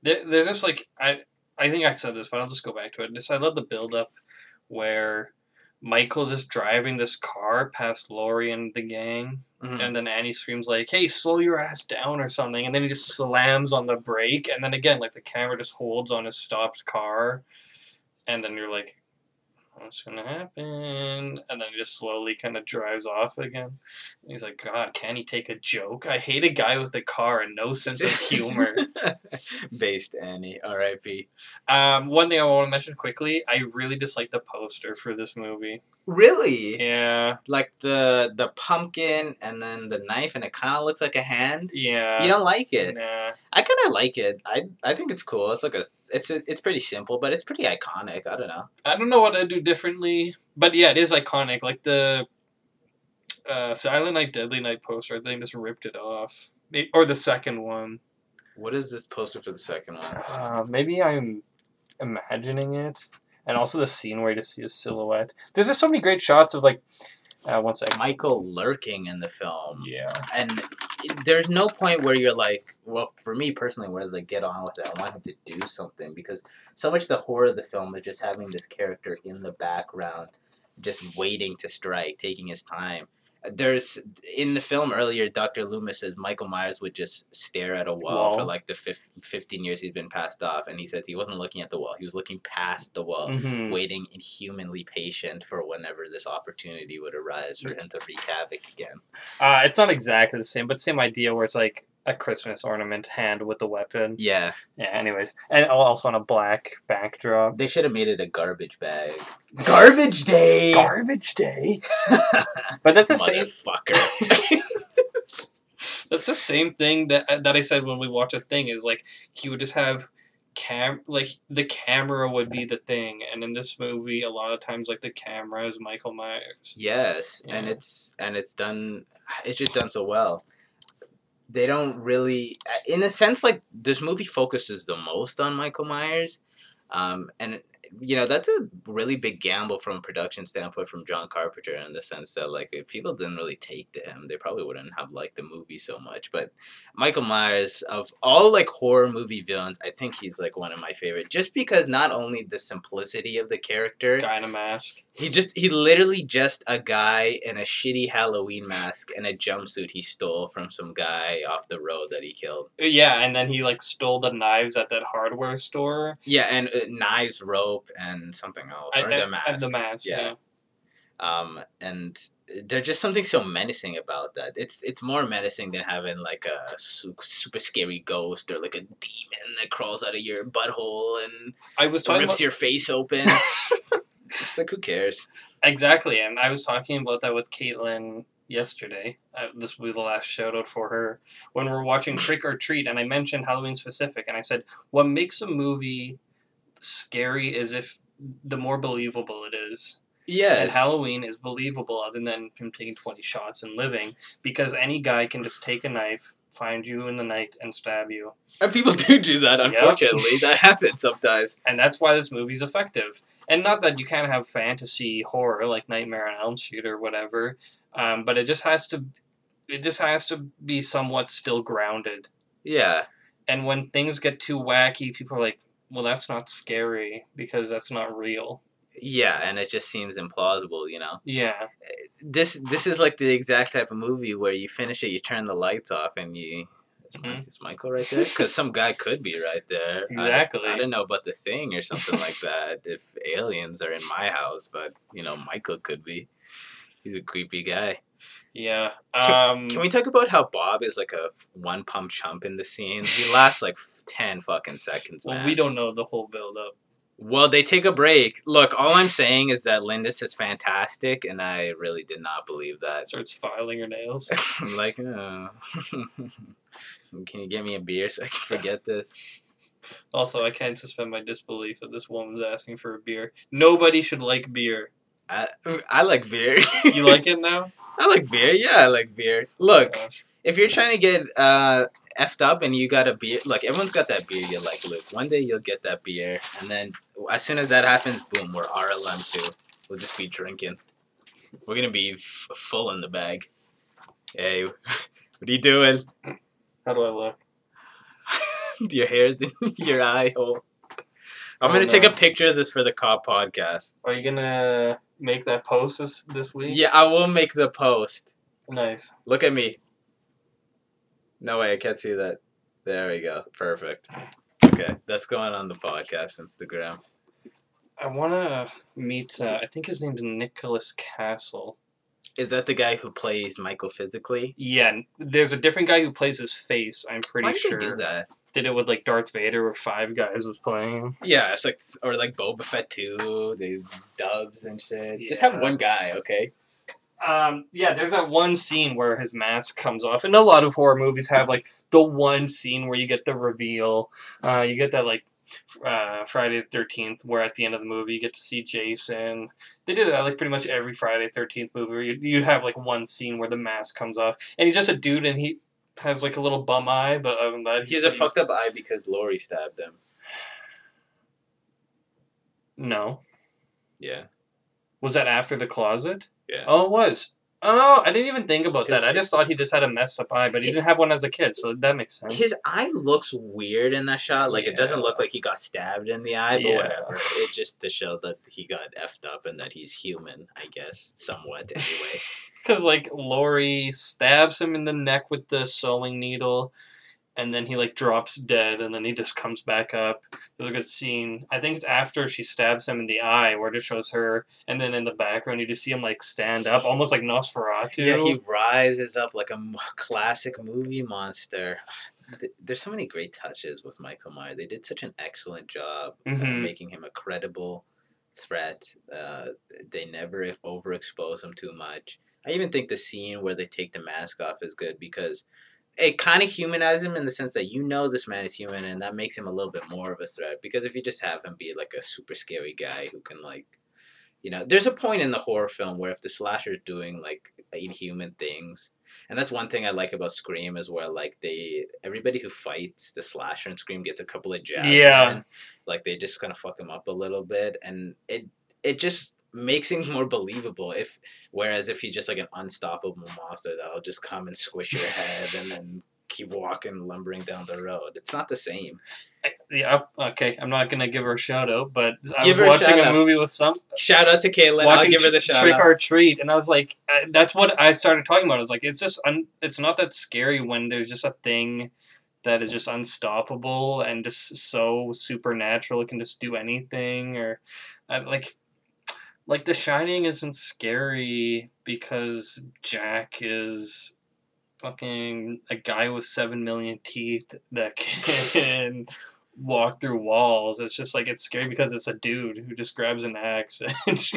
there, there's just like i i think i said this but i'll just go back to it just i love the build up where michael's just driving this car past Laurie and the gang Mhm. and then Annie screams like, "Hey, slow your ass down" or something, and then he just slams on the brake, and then again, like the camera just holds on his stopped car, and then you're like, "What's gonna happen?" And then he just slowly kind of drives off again. And he's like, "God, can he take a joke? I hate a guy with a car and no sense of humor." Based Annie, R.I.P. um, one thing I want to mention quickly, I really dislike the poster for this movie. Really? Yeah, Like the the pumpkin and then the knife, and it kind of looks like a hand. yeah. you don't like it? Nah. I kind of like it. I I think it's cool. It's like a it's a, it's pretty simple, but it's pretty iconic. I don't know. I don't know what I'd do differently, but yeah, it is iconic. Like the uh, Silent Night, Deadly Night poster, I think just ripped it off. May- Or the second one. What is this poster for the second one? Uh, maybe I'm imagining it. And also the scene where you just see a silhouette. There's just so many great shots of like. Uh, one second. Michael lurking in the film, Yeah. and it- there's no point where you're like, well, for me personally, where it's like, get on with it. I want him to do something because so much the horror of the film is just having this character in the background, just waiting to strike, taking his time. There's in the film earlier, Dr. Loomis says Michael Myers would just stare at a wall, for like the fif- 15 years he's been passed off, and he says he wasn't looking at the wall, he was looking past the wall Mhm. waiting inhumanly patient for whenever this opportunity would arise for him to wreak havoc again. Uh, it's not exactly the same, but same idea where it's like a Christmas ornament hand with the weapon. Yeah, Yeah. Anyways, and also on a black backdrop. they should have made it a garbage bag. Garbage day. Garbage day. but that's the same. Motherfucker. That's the same thing that uh, that I said when we watched a thing. Is like he would just have cam like the camera would be the thing, and in this movie, a lot of times like the camera is Michael Myers. yes, and it's and it's done. It's just done so well. They don't really, in a sense, like this movie focuses the most on Michael Myers, um, and you know that's a really big gamble from a production standpoint from John Carpenter in the sense that like if people didn't really take to him, they probably wouldn't have liked the movie so much. But Michael Myers of all like horror movie villains, I think he's like one of my favorite, just because not only the simplicity of the character, Guy in a mask. he just he literally just a guy in a shitty Halloween mask and a jumpsuit he stole from some guy off the road that he killed. Yeah, and then he like stole the knives at that hardware store. Yeah, and uh, knives, rope, and something else, or and, the mask. and the mask. Yeah. Yeah. um and there's just something so menacing about that it's it's more menacing than having like a su- super scary ghost or like a demon that crawls out of your butthole and I was rips about your face open it's like who cares exactly, and I was talking about that with Caitlin yesterday. Uh, this will be the last shout out for her when we're watching Trick or Treat, and I mentioned Halloween specific, and I said what makes a movie scary is if the more believable it is. And yeah Halloween is believable other than him taking 20 shots and living because any guy can just take a knife, find you in the night, and stab you. and people do do that unfortunately that happens sometimes And that's why this movie's effective. And not that you can't have fantasy horror like Nightmare on Elm Street or whatever, um, but it just has to, it just has to be somewhat still grounded. yeah And when things get too wacky, people are like, "Well, that's not scary because that's not real." yeah and it just seems implausible you know Yeah, this this is like the exact type of movie where you finish it, you turn the lights off, and you. Is, Mhm. Is Michael right there? Because some guy could be right there. Exactly. I, don't know about the thing or something like that. If aliens are in my house, but you know, Michael could be. He's a creepy guy. yeah. Can, Um, can we talk about how Bob is like a one pump chump in the scene? He lasts like ten fucking seconds, man. We don't know the whole build up. Well, they take a break. Look, all I'm saying is that Lindis is fantastic, and I really did not believe that. Starts filing her nails. I'm like, oh. can you get me a beer so I can forget this? Also, I can't suspend my disbelief that this woman's asking for a beer. Nobody should like beer. I I like beer. You like it now? I like beer. Yeah, I like beer. Look, Gosh. if you're trying to get uh effed up and you got a beer, like everyone's got that beer You're like. Look, one day you'll get that beer, and then as soon as that happens, boom, we're RLM too. We'll just be drinking. We're gonna be f- full in the bag. Hey, what are you doing? How do I look? your hair's in your eye hole. I'm Oh, gonna take a picture of this for the cop podcast. Are you gonna make that post this, this week? Yeah, I will make the post. Nice. Look at me. No way, I can't see that. There we go. Perfect. Okay, that's going on the podcast Instagram. I wanna meet. Uh, I think his name's Nicholas Castle. Is that the guy who plays Michael physically? Yeah, there's a different guy who plays his face. I'm pretty Why did sure. they do that? Did it with like Darth Vader, where five guys was playing. Yeah, it's like or like Boba Fett too. These dubs and shit. Just have one guy, okay? Um, yeah, there's that one scene where his mask comes off, and a lot of horror movies have like the one scene where you get the reveal. Uh, you get that like uh, Friday the Thirteenth, where at the end of the movie you get to see Jason. They did that like pretty much every Friday the Thirteenth movie. Where you you have like one scene where the mask comes off, and he's just a dude, and he has like a little bum eye, but other than that, He has a fucked up eye because Laurie stabbed him. No, Yeah. Was that after the closet? Yeah. Oh, it was. Oh, I didn't even think about that. I just thought he just had a messed up eye, but he didn't have one as a kid, so that makes sense. His eye looks weird in that shot. Like it doesn't look like he got stabbed in the eye, but Yeah. whatever. It just to show that he got effed up and that he's human, I guess, somewhat anyway. Because, like, Laurie stabs him in the neck with the sewing needle, and then he like drops dead, and then he just comes back up. There's a good scene. I think it's after she stabs him in the eye, where it just shows her, and then in the background you just see him like stand up, almost like Nosferatu. Yeah, he rises up like a m- classic movie monster. There's so many great touches with Michael Myers. They did such an excellent job uh, Mhm. making him a credible threat. Uh, they never overexpose him too much. I even think the scene where they take the mask off is good because it kind of humanizes him in the sense that you know this man is human and that makes him a little bit more of a threat because if you just have him be like a super scary guy who can like you know there's a point in the horror film where if the slasher is doing like inhuman things and that's one thing i like about scream is where like they everybody who fights the slasher in scream gets a couple of jabs Yeah. in. like they just kind of fuck him up a little bit and it it just makes things more believable if whereas if he's just like an unstoppable monster that'll just come and squish your head and then keep walking lumbering down the road it's not the same Yeah, okay. I'm not gonna give her a shout out, but I Give was watching shout a movie with some shout out to caitlin i'll give her the shout Trick out or Treat, and I was like, uh, that's what I started talking about. I was like, it's just un- it's not that scary when there's just a thing that is just unstoppable and just so supernatural. It can just do anything, or uh, like like The Shining isn't scary because Jack is fucking a guy with seven million teeth that can walk through walls. It's just like it's scary because it's a dude who just grabs an axe and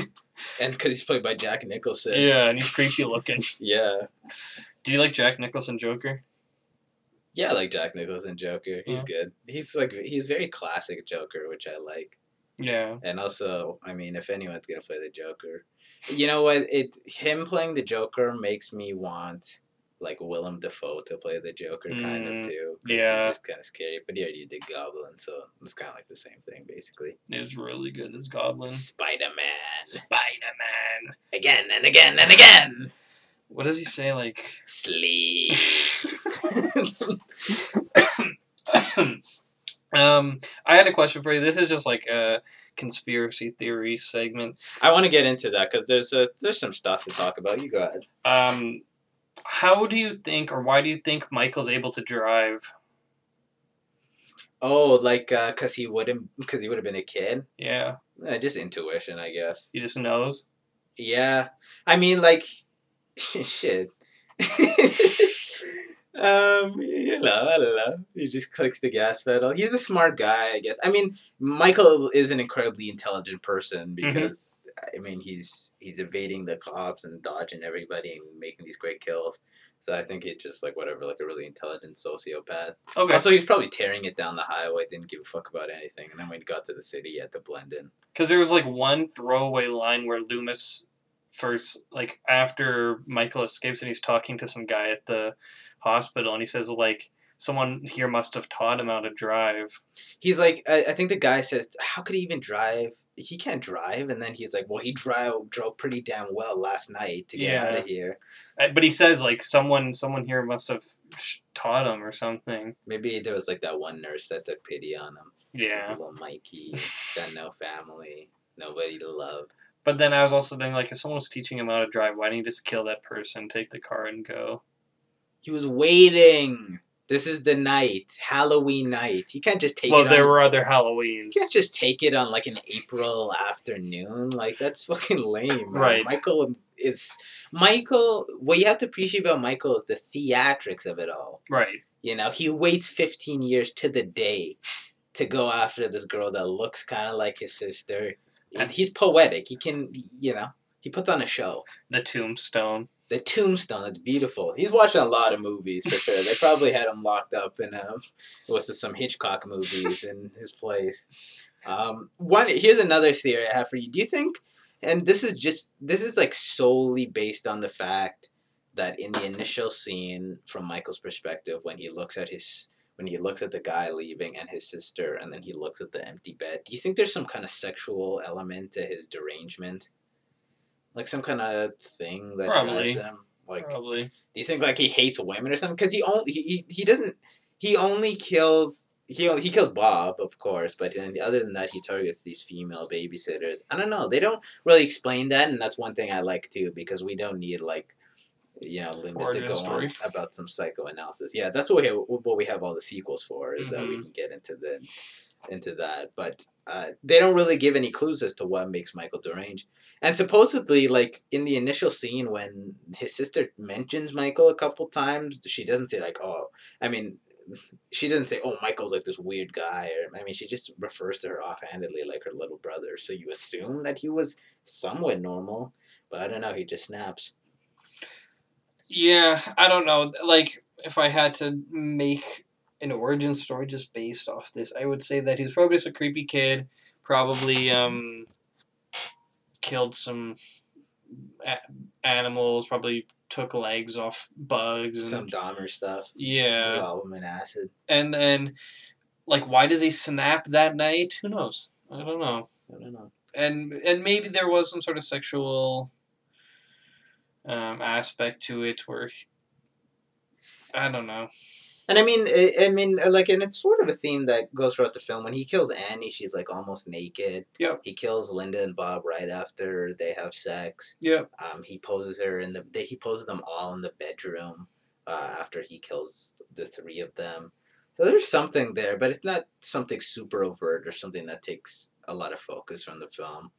and because he's played by jack nicholson yeah, and he's creepy looking. yeah Do you like Jack Nicholson Joker? Yeah, I like Jack Nicholson Joker. He's Yeah. good. He's like he's very classic Joker, which I like. Yeah. And also, I mean, if anyone's gonna play the Joker, you know what? It him playing the Joker makes me want like Willem Dafoe to play the Joker, kind Mm, of too. yeah. just kind of scary. But he already did Goblin, so it's kind of like the same thing, basically. Is really good as Goblin. Spider Man Spider Man. again and again and again. What does he say? Like. Sleep. Um, I had a question for you. This is just like a conspiracy theory segment. I want to get into that because there's a, there's some stuff to talk about. You go ahead. Um, how do you think, or why do you think Michael's able to drive? Oh, like uh, cause he wouldn't, cause he would have been a kid. Yeah, Uh, just intuition, I guess. he just knows. Yeah, I mean, like, shit. um, you know, I don't know. He just clicks the gas pedal. He's a smart guy, I guess. I mean, Michael is an incredibly intelligent person because, I mean, he's he's evading the cops and dodging everybody and making these great kills. So I think it's just like whatever, like a really intelligent sociopath. Okay. Also, he's probably tearing it down the highway, didn't give a fuck about anything, and then when he got to the city, he had to blend in. Because there was like one throwaway line where Loomis first, like after Michael escapes and he's talking to some guy at the hospital, and he says like someone here must have taught him how to drive. He's like, I, I think the guy says, "How could he even drive? He can't drive." And then he's like, "Well, he drove drove pretty damn well last night to get Yeah. out of here. Uh, But he says like someone someone here must have taught him or something. Maybe there was like that one nurse that took pity on him. Yeah. Little Mikey, got no family, nobody to love. But then I was also thinking like if someone was teaching him how to drive, why didn't he just kill that person, take the car, and go? He was waiting. This is the night, Halloween night. He can't just take well, it. there on, were other Halloweens. You can't just take it on like an April afternoon. Like that's fucking lame. Right. Michael is Michael. What you have to appreciate about Michael is the theatrics of it all. Right. You know, he waits 15 years to the day to go after this girl that looks kind of like his sister. And he's poetic. He can, you know, he puts on a show. The tombstone. The Tombstone, it's beautiful. He's watching a lot of movies for sure. They probably had him locked up in um, with some Hitchcock movies in his place. Um, one here's another theory I have for you. Do you think? And this is just this is like solely based on the fact that in the initial scene, from Michael's perspective, when he looks at his when he looks at the guy leaving and his sister, and then he looks at the empty bed. Do you think there's some kind of sexual element to his derangement? Like some kind of thing that Probably. drives him? Like Probably. do you think like he hates women or something? Because he only he, he, doesn't he only kills he he kills Bob of course, but then other than that he targets these female babysitters. I don't know. They don't really explain that, and that's one thing I like too because we don't need like you know, Loomis to go story. on about some psychoanalysis. Yeah, that's what we have, what we have all the sequels for is that we Mhm. can get into the into that. But uh, they don't really give any clues as to what makes Michael deranged. And supposedly, like in the initial scene when his sister mentions Michael a couple times, she doesn't say like, "Oh," I mean. She doesn't say, "Oh, Michael's like this weird guy," or I mean, she just refers to her offhandedly like her little brother. So you assume that he was somewhat normal, but I don't know. He just snaps. Yeah, I don't know. Like, if I had to make an origin story just based off this, I would say that he was probably just a creepy kid. Probably um, killed some a- animals. Probably took legs off bugs. And, Some Dahmer stuff. yeah, Dissolve in acid. and then like, why does he snap that night? Who knows? I don't know. I don't know. and and maybe there was some sort of sexual um, aspect to it where I don't know. And I mean, I, I mean, uh, like, and it's sort of a theme that goes throughout the film. When he kills Annie, she's like almost naked. Yep. He kills Linda and Bob right after they have sex. Yeah. Um, he poses her in the. They, he poses them all in the bedroom. Uh, after he kills the three of them. So there's something there, but it's not something super overt or something that takes a lot of focus from the film.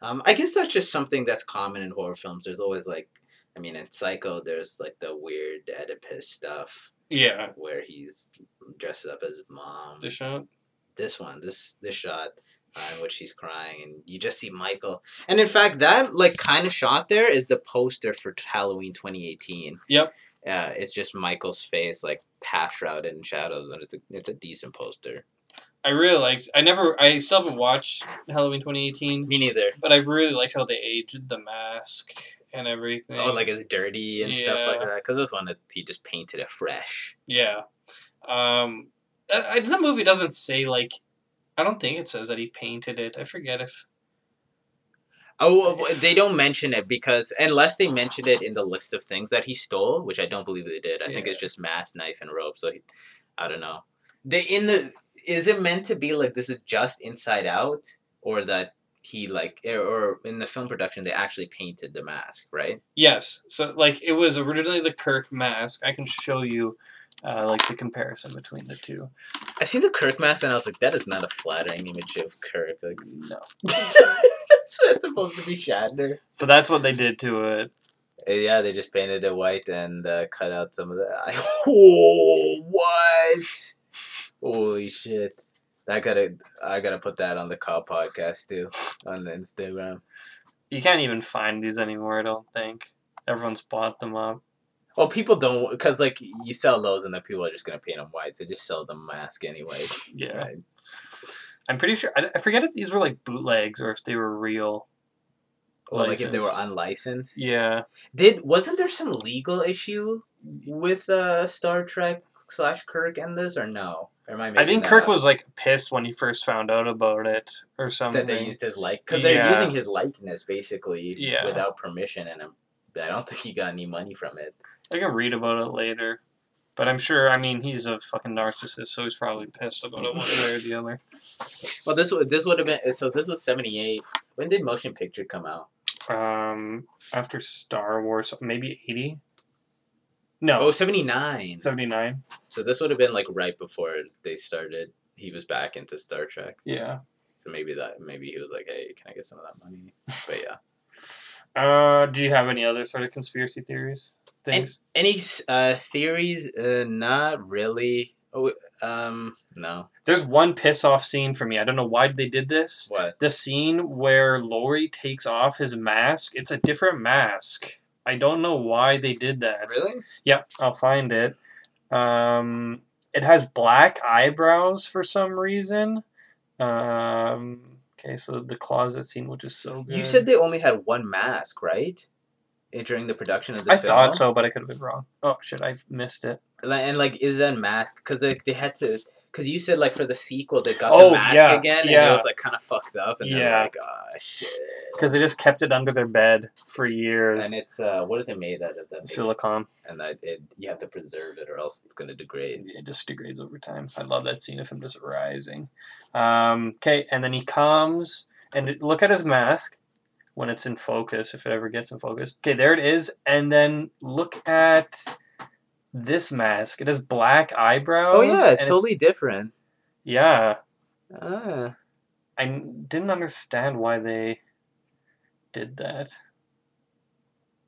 Um, I guess that's just something that's common in horror films. There's always like, I mean, in Psycho, there's like the weird Oedipus stuff Yeah. where he's dressed up as his mom. The shot. This one, this this shot, uh, in which he's crying, and you just see Michael. And in fact, that like kind of shot there is the poster for Halloween 2018. Yep. Uh, it's just Michael's face like half shrouded in shadows, and it's a it's a decent poster. I really liked. I never. I still haven't watched Halloween 2018, Me neither. but I really like how they aged the mask and everything. Oh, like it's dirty and stuff like that. Because this one, it, he just painted it fresh. yeah. Um, I, the movie doesn't say like. I don't think it says that he painted it. I forget if. Oh, they don't mention it because unless they mention it in the list of things that he stole, which I don't believe they did. I think it's just mask, knife, and rope. So he, I don't know. They in the is it meant to be like this is just Inside Out, or that he like or- or in the film production they actually painted the mask, right? Yes. So like it was originally the Kirk mask. I can show you. Uh, like the comparison between the two. I've seen the Kirk mask and I was like, that is not a flattering image of Kirk. Like, No. that's, that's supposed to be Shatner. So that's what they did to it. Uh, Yeah, they just painted it white and uh, cut out some of the. Oh, what? Holy shit! I gotta, I gotta put that on the call podcast too, on the Instagram. You can't even find these anymore. I don't think everyone's bought them up. Well, people don't, because like you sell those and then people are just gonna paint them white, so just sell the mask anyway. Yeah, Right? I'm pretty sure. I, I forget if these were like bootlegs or if they were real. Well, like if they were unlicensed. Yeah, Did wasn't there some legal issue with uh Star Trek slash Kirk and this or no? Or am I I think Kirk up? was like pissed when he first found out about it or something. that they used his like because they're Yeah. using his likeness basically Yeah. without permission, and I'm, I don't think he got any money from it. I can read about it later, but I'm sure. I mean, he's a fucking narcissist, so he's probably pissed about it one way or the other. Well, this would this would have been so. This was seventy eight. When did Motion Picture come out? Um, after Star Wars, maybe eighty. No, Oh, 79. 79. So this would have been like right before they started. He was back into Star Trek. Yeah. So maybe that maybe he was like, hey, can I get some of that money? But yeah. Uh, do you have any other sort of conspiracy theories? Things? Any uh, theories? Uh, not really. Oh, um, no. There's one piss off scene for me. I don't know why they did this. What? The scene where Laurie takes off his mask. It's a different mask. I don't know why they did that. Really? Yep, I'll find it. Um, it has black eyebrows for some reason. Um, okay, so the closet scene, which is so good. You said they only had one mask, right? Eh, During the production of the film. I film. thought so, but I could have been wrong. Oh shit, I missed it. And like, is that mask? Because like they had to, because you said like for the sequel they got Oh, the mask yeah, again, and yeah. it was like kind of fucked up, and they're Yeah. like, oh shit. Because they just kept it under their bed for years. And it's uh, what is it made out of? That Silicon. and that it you have to preserve it or else it's gonna degrade. It just degrades over time. I love that scene of him just rising. Um, okay, and then he comes and look at his mask. when it's in focus, if it ever gets in focus. Okay, there it is. And then look at this mask. It has black eyebrows. Oh yeah, it's totally different. Yeah, Ah. I didn't understand why they did that.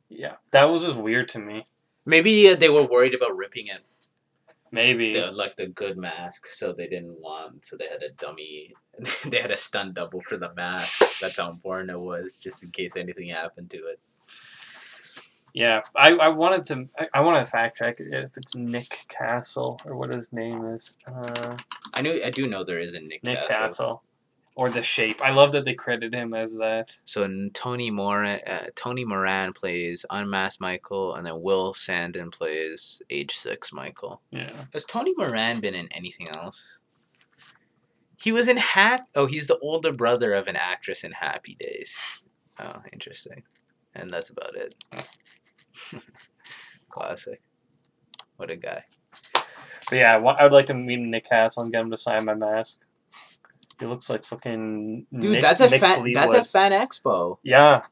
Yeah, that was just weird to me. Maybe uh, they were worried about ripping it, Maybe. the, like the good mask, so they didn't want. So they had a dummy. they had a stunt double for the mask. That's how important it was, just in case anything happened to it. Yeah, I, I wanted to I, I want to fact check if it's Nick Castle or what his name is. Uh, I knew. I do know there is a Nick, Nick Castle. Castle. Or the shape. I love that they credit him as that. So Tony Moran, uh, Tony Moran plays Unmasked Michael, and then Will Sandin plays Age Six Michael. Yeah. Has Tony Moran been in anything else? He was in Hap. Oh, he's the older brother of an actress in Happy Days. Oh, interesting. And that's about it. Classic. What a guy. But yeah, I wa- I would like to meet Nick Castle and get him to sign my mask. He looks like fucking Dude, Nick, that's a Nick fan. That's a fan expo. Yeah.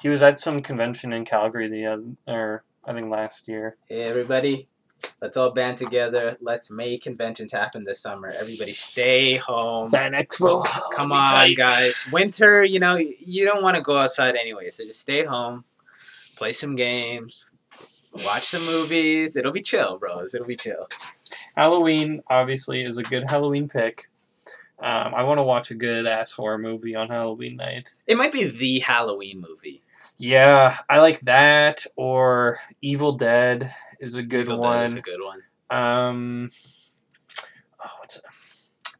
He was at some convention in Calgary the other, or I think last year. Hey everybody, let's all band together. Let's make conventions happen this summer. Everybody, stay home. Fan Expo. Come on, guys. Winter, you know, you don't want to go outside anyway, so just stay home, play some games, watch some movies. It'll be chill, bros. It'll be chill. Halloween obviously is a good Halloween pick. Um, I want to watch a good ass horror movie on Halloween night. It might be the Halloween movie. Yeah, I like that. Or Evil Dead is a good Evil Dead is one. a good one. Um, oh, what's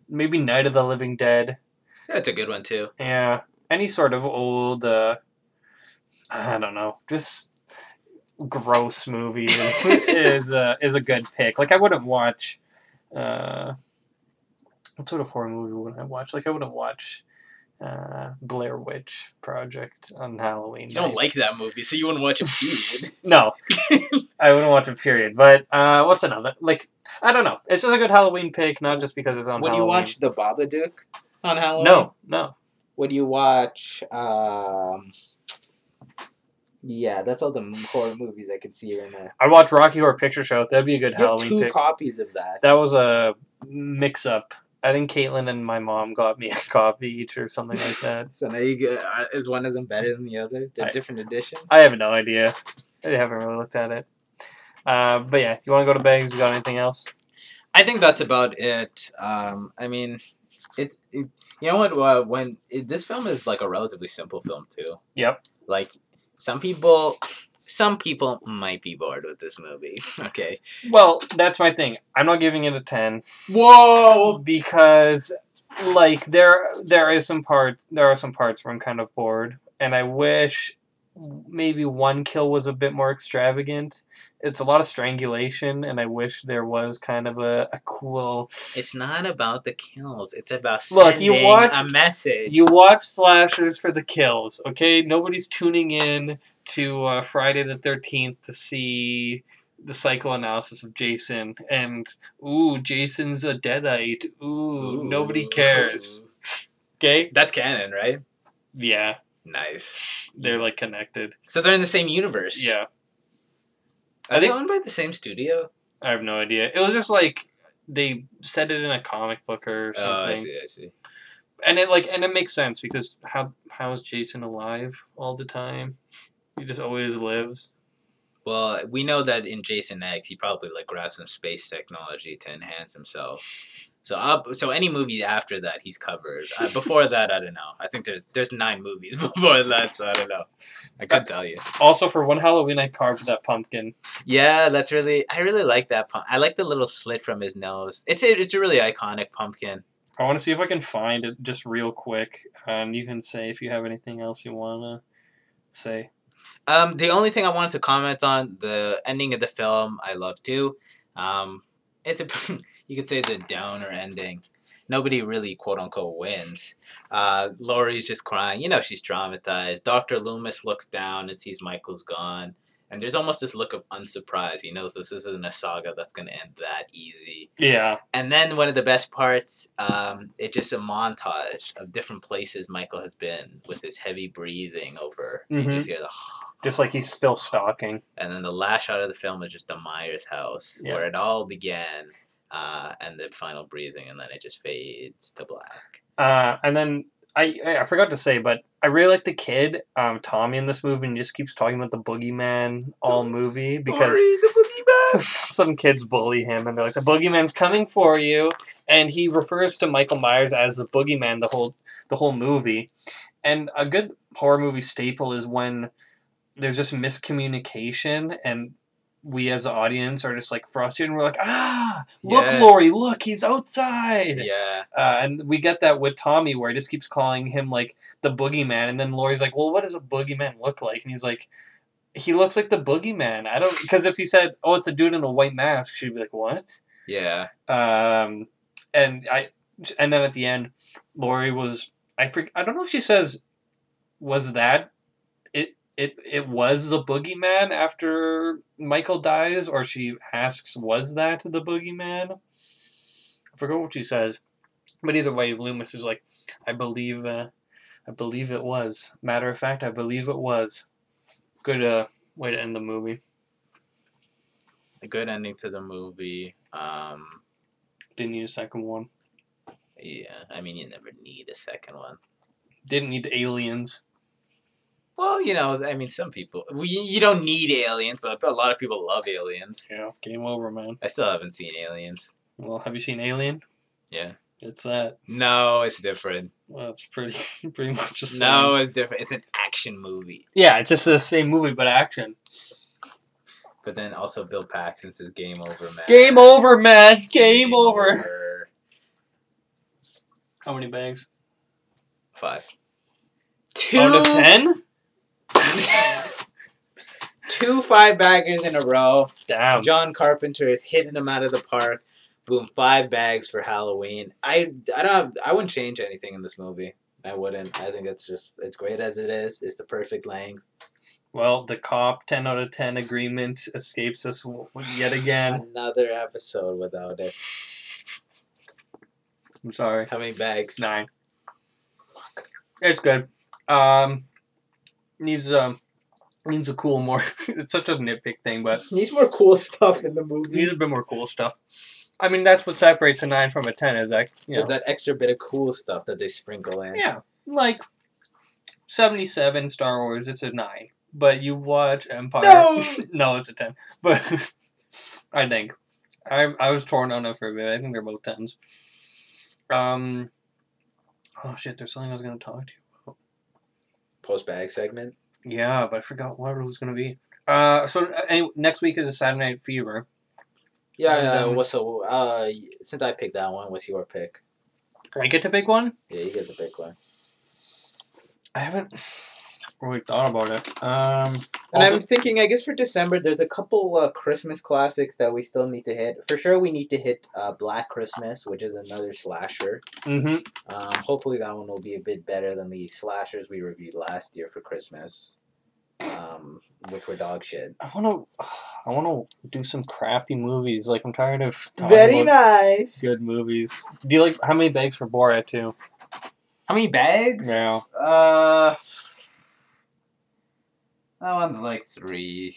maybe Night of the Living Dead. That's a good one too. Yeah, any sort of old. Uh, I don't know, just gross movie is is uh, is a good pick. Like I wouldn't watch. Uh, what sort of horror movie would I watch? Like I wouldn't watch. Uh, Blair Witch Project on Halloween. You don't night. like that movie, so you wouldn't watch it. Period. No, I wouldn't watch it. Period. But uh, what's another? Like I don't know. It's just a good Halloween pick, not just because it's on. Would you Halloween. watch The Babadook on Halloween? No, no. Would you watch? Um, yeah, that's all the horror movies I can see right now. I'd watch Rocky Horror Picture Show. That'd be a good You have Halloween two pick. copies of that. That was a mix up. I think Caitlin and my mom got me a copy each or something like that. So now you get, uh, is one of them better than the other? They're I- different editions. I have no idea. I haven't really looked at it. Uh, but yeah, you want to go to Bangs? You got anything else? I think that's about it. Um, I mean, it's it, you know what? Uh, when it, this film is like a relatively simple film too. Yep. Like some people, some people might be bored with this movie. okay. Well, that's my thing. I'm not giving it a ten Whoa. because, like, there there is some parts there are some parts where I'm kind of bored, and I wish maybe one kill was a bit more extravagant. It's a lot of strangulation, and I wish there was kind of a, a cool It's not about the kills. It's about Look, you watch- a message. You watch slashers for the kills, okay? Nobody's tuning in to uh, Friday the 13th to see the psychoanalysis of Jason and, ooh, Jason's a deadite. Ooh, nobody cares. Okay? That's canon, right? Yeah, Nice. they're like connected. So they're in the same universe. Yeah, Are they owned by the same studio? I have no idea. It was just like they said it in a comic book or something. Oh, I see. I see. and it like and it makes sense because how how is Jason alive all the time? He just always lives. Well, we know that in Jason X, he probably like grabbed some space technology to enhance himself. So up, so any movie after that, he's covered. Uh, before that, I don't know. I think there's there's nine movies before that, so I don't know. I could tell you. Also, for one Halloween, I carved that pumpkin. Yeah, that's really. I really like that. Pump. I like the little slit from his nose. It's a, it's a really iconic pumpkin. I want to see if I can find it just real quick, and you can say if you have anything else you want to say. Um, the only thing I wanted to comment on the ending of the film, I love too. Um, it's a you could say it's a downer ending. Nobody really quote unquote wins. Uh, Laurie's just crying. You know she's traumatized. Doctor Loomis looks down and sees Michael's gone, And there's almost this look of unsurprise. He knows this isn't a saga that's gonna end that easy. Yeah. And then one of the best parts, um, it's just a montage of different places Michael has been with his heavy breathing over. You Mhm. just hear the Just like he's still stalking. and then the last shot of the film is just the Myers house Yeah. where it all began, uh, and the final breathing, and then it just fades to black. Uh, and then I I forgot to say, but I really like the kid, um, Tommy, in this movie, and he just keeps talking about the boogeyman all movie because some kids bully him and they're like, the boogeyman's coming for you, and he refers to Michael Myers as the boogeyman the whole the whole movie. And a good horror movie staple is when there's just miscommunication and we as an audience are just like frustrated and we're like, ah, look, Yeah. Laurie, look, he's outside. yeah, Uh, and we get that with Tommy, where he just keeps calling him like the boogeyman, and then Laurie's like, "Well, what does a boogeyman look like?" And he's like, "He looks like the boogeyman." I don't because if he said, "Oh, it's a dude in a white mask," she'd be like, "What?" yeah, Um, and I, and then at the end, Laurie was I forget I don't know if she says, "Was that it?" It was a boogeyman after Michael dies, or she asks, "Was that the boogeyman?" I forget what she says, but either way, Loomis is like, "I believe, uh, I believe it was." Matter of fact, I believe it was. Good uh, way to end the movie. a good ending to the movie. Um, Didn't need a second one. yeah, I mean, you never need a second one. Didn't need aliens. Well, you know, I mean, some people we, you don't need aliens, but a lot of people love aliens. Yeah, game over, man. I still haven't seen aliens. Well, have you seen Alien? Yeah. It's that. No, it's different. Well, it's pretty pretty much the same. No, it's different. It's an action movie. Yeah, it's just the same movie but action. But then also Bill Paxton says game over, man. Game over, man. Game, over. How many bags? Five. Two. Out of ten? Two five baggers in a row. Damn. John Carpenter is hitting them out of the park. Boom, five bags for Halloween. I I don't I wouldn't change anything in this movie. I wouldn't. I think it's just it's great as it is. It's the perfect length. Well, the cop 10 out of 10 agreement escapes us yet again. Another episode without it. I'm sorry. How many bags? Nine. It's good. Um, needs um needs a cool more. it's such a nitpick thing, but Needs more cool stuff in the movie. needs a bit more cool stuff. I mean, that's what separates a nine from a ten. Is that you know, There's that extra bit of cool stuff that they sprinkle in. yeah, like seventy-seven Star Wars. It's a nine, but you watch Empire. No! no, it's a ten. But I think I I was torn on it for a bit. I think they're both tens. Um. Oh shit! There's something I was gonna talk to you about. Post bag segment. Yeah, but I forgot what it was gonna be. Uh, so uh, any, next week is a Saturday Night Fever. Yeah, And, yeah. um, well, so uh, since I picked that one, what's your pick? I get to pick one. Yeah, you get the pick one. I haven't really thought about it. Um, And I'm thinking, I guess for December, there's a couple uh, Christmas classics that we still need to hit. For sure, we need to hit uh, Black Christmas, which is another slasher. mhm. Um, hopefully, that one will be a bit better than the slashers we reviewed last year for Christmas, um, which were dog shit. I want to. I want to do some crappy movies. Like I'm tired of talking Very about nice. good movies. Do you like how many bags for Borat too? How many bags? Yeah. Uh, that one's like three.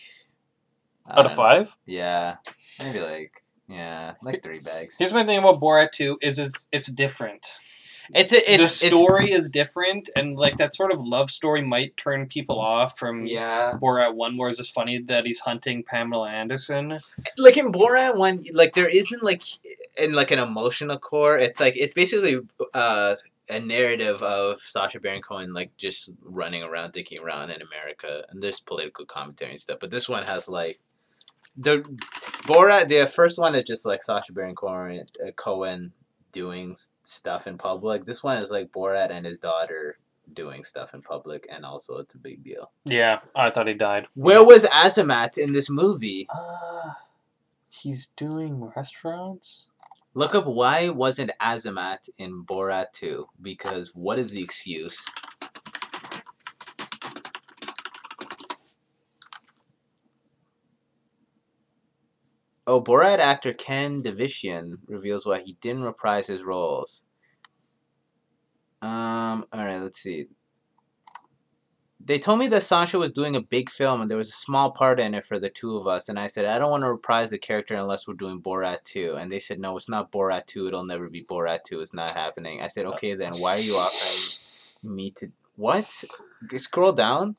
Out of Uh, five. Yeah, maybe like yeah, like three bags. Here's my thing about Borat two is it's, it's different. It's a, it's the story is different, and like that sort of love story might turn people off from yeah, Borat one, where it's just funny that he's hunting Pamela Anderson. like in Borat one, like there isn't like in like an emotional core. It's like it's basically uh a narrative of Sacha Baron Cohen like just running around, dicking around in America, and there's political commentary and stuff. But this one has like the Borat. The first one is just like Sacha Baron Cohen, uh, Cohen doing stuff in public. This one is like Borat and his daughter doing stuff in public, and also it's a big deal. Yeah, I thought he died. Where was Azamat in this movie? Uh, he's doing restaurants. Look up why wasn't Azamat in Borat 2? Because what is the excuse? Oh, Borat actor Ken Davitian reveals why he didn't reprise his roles. Um, alright, let's see. They told me that Sacha was doing a big film and there was a small part in it for the two of us. And I said, I don't want to reprise the character unless we're doing Borat 2. And they said, no, it's not Borat 2. It'll never be Borat 2. It's not happening. I said, okay, then why are you offering me to. What? Scroll down.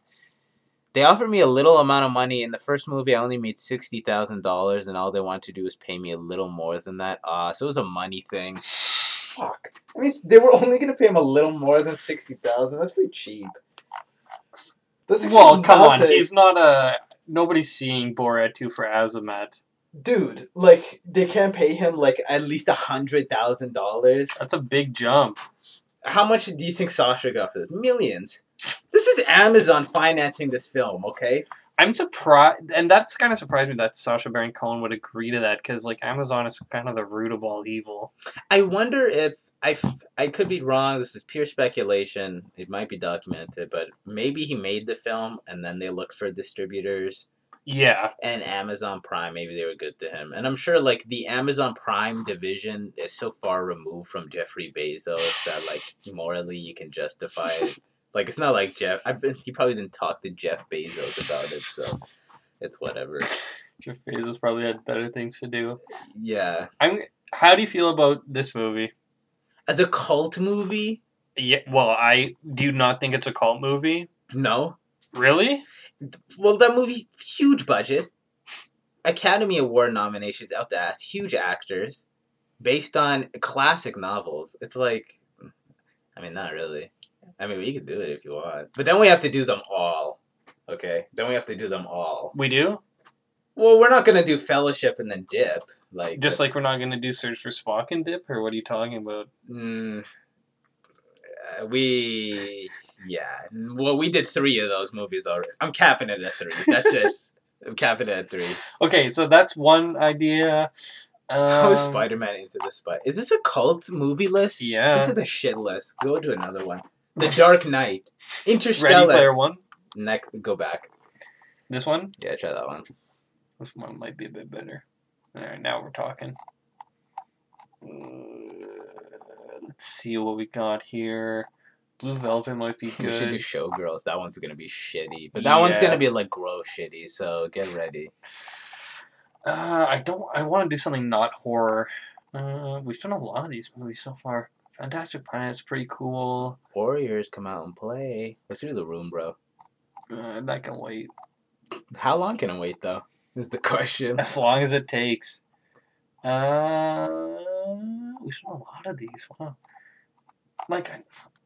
They offered me a little amount of money. In the first movie, I only made $60,000 and all they wanted to do was pay me a little more than that. Ah, so it was a money thing. Fuck. I mean, they were only gonna pay him a little more than sixty thousand. That's pretty cheap. That's Well, come on. He's not a. Nobody's seeing Borat 2 for Azamat. dude. Like they can't pay him like at least a hundred thousand dollars. That's a big jump. How much do you think Sacha got for this? Millions. This is Amazon financing this film, okay? I'm surprised, and that's kind of surprised me that Sacha Baron Cohen would agree to that because, like, Amazon is kind of the root of all evil. I wonder if I, I could be wrong. This is pure speculation. It might be documented, but maybe he made the film and then they looked for distributors Yeah, and Amazon Prime. Maybe they were good to him. And I'm sure like the Amazon Prime division is so far removed from Jeffrey Bezos that like morally you can justify it. Like it's not like Jeff. I've been. He probably didn't talk to Jeff Bezos about it, so it's whatever. Jeff Bezos probably had better things to do. Yeah. I'm. How do you feel about this movie? As a cult movie, Yeah, well, I do not think it's a cult movie. no. Really? Well, that movie, huge budget, Academy Award nominations out the ass, huge actors, based on classic novels. It's like, I mean, not really. I mean, we could do it if you want, but then we have to do them all. Okay, then we have to do them all. We do. Well, we're not gonna do Fellowship and then Dip, like Just like we're not gonna do Search for Spock and Dip, or what are you talking about? Mm, uh, we, yeah. Well, we did three of those movies already. I'm capping it at three. That's it. I'm capping it at three. Okay, so that's one idea. Um, How is Spider Man into the spot? Is this a cult movie list? Yeah. This is the shit list. Go to another one. The Dark Knight. Interstellar. Ready. Player One. Next, go back. This one. Yeah, try that one. This one might be a bit better. All right, now we're talking. Uh, let's see what we got here. Blue Velvet might be good. We should do. Showgirls. That one's gonna be shitty, but that one's gonna be like gross shitty. So get ready. Uh, I don't. I want to do something not horror. Uh, we've done a lot of these movies so far. Fantastic Planet's pretty cool. Warriors come out and play. Let's do the room, bro. Uh, that can wait How long can I wait though? Is the question. as long as it takes. Uh, we've done a lot of these. Wow. Like, I,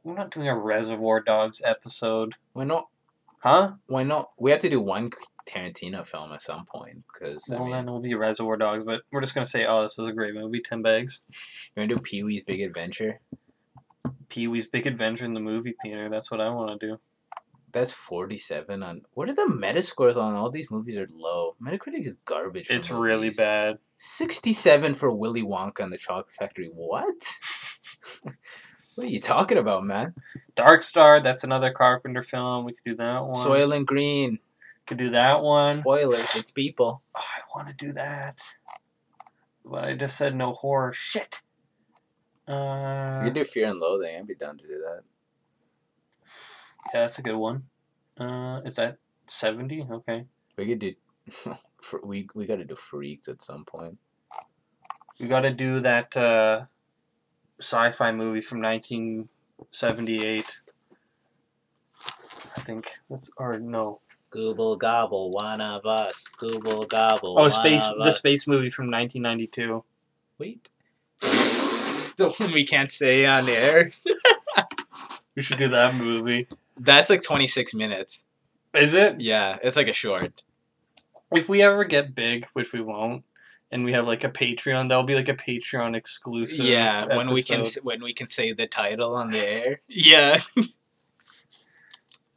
we're not doing a Reservoir Dogs episode, Why not? huh? Why not? We have to do one Tarantino film at some point because I Well, mean, then it'll be Reservoir Dogs, but we're just gonna say, oh, this is a great movie. Ten bags. we're gonna do Pee Wee's Big Adventure. Pee Wee's Big Adventure in the movie theater. That's what I want to do. That's forty-seven on. What are the Metascores on all these movies? Are low. Metacritic is garbage. for It's really bad. Sixty-seven for Willy Wonka and the Chocolate Factory. What? what are you talking about, man? Dark Star. That's another Carpenter film. We could do that one. Soylent Green. Could do that one. Spoilers. It's people. Oh, I want to do that. But I just said no horror. Shit. You Uh, could do Fear and Loathing. I'd be down to do that. Yeah, that's a good one. Uh, is that seventy? Okay. We could do. we we got to do Freaks at some point. We got to do that uh, sci-fi movie from nineteen seventy-eight. I think that's or no. Gooble gobble, one of us. Gooble gobble. Oh, one space. of The us. space movie from nineteen ninety-two. Wait. the one we can't say on air. We should do that movie. That's like 26 minutes. Is it? Yeah, it's like a short. If we ever get big, which we won't, and we have like a Patreon, that'll be like a Patreon exclusive. Yeah, when we can when we can say the title on the air. Yeah.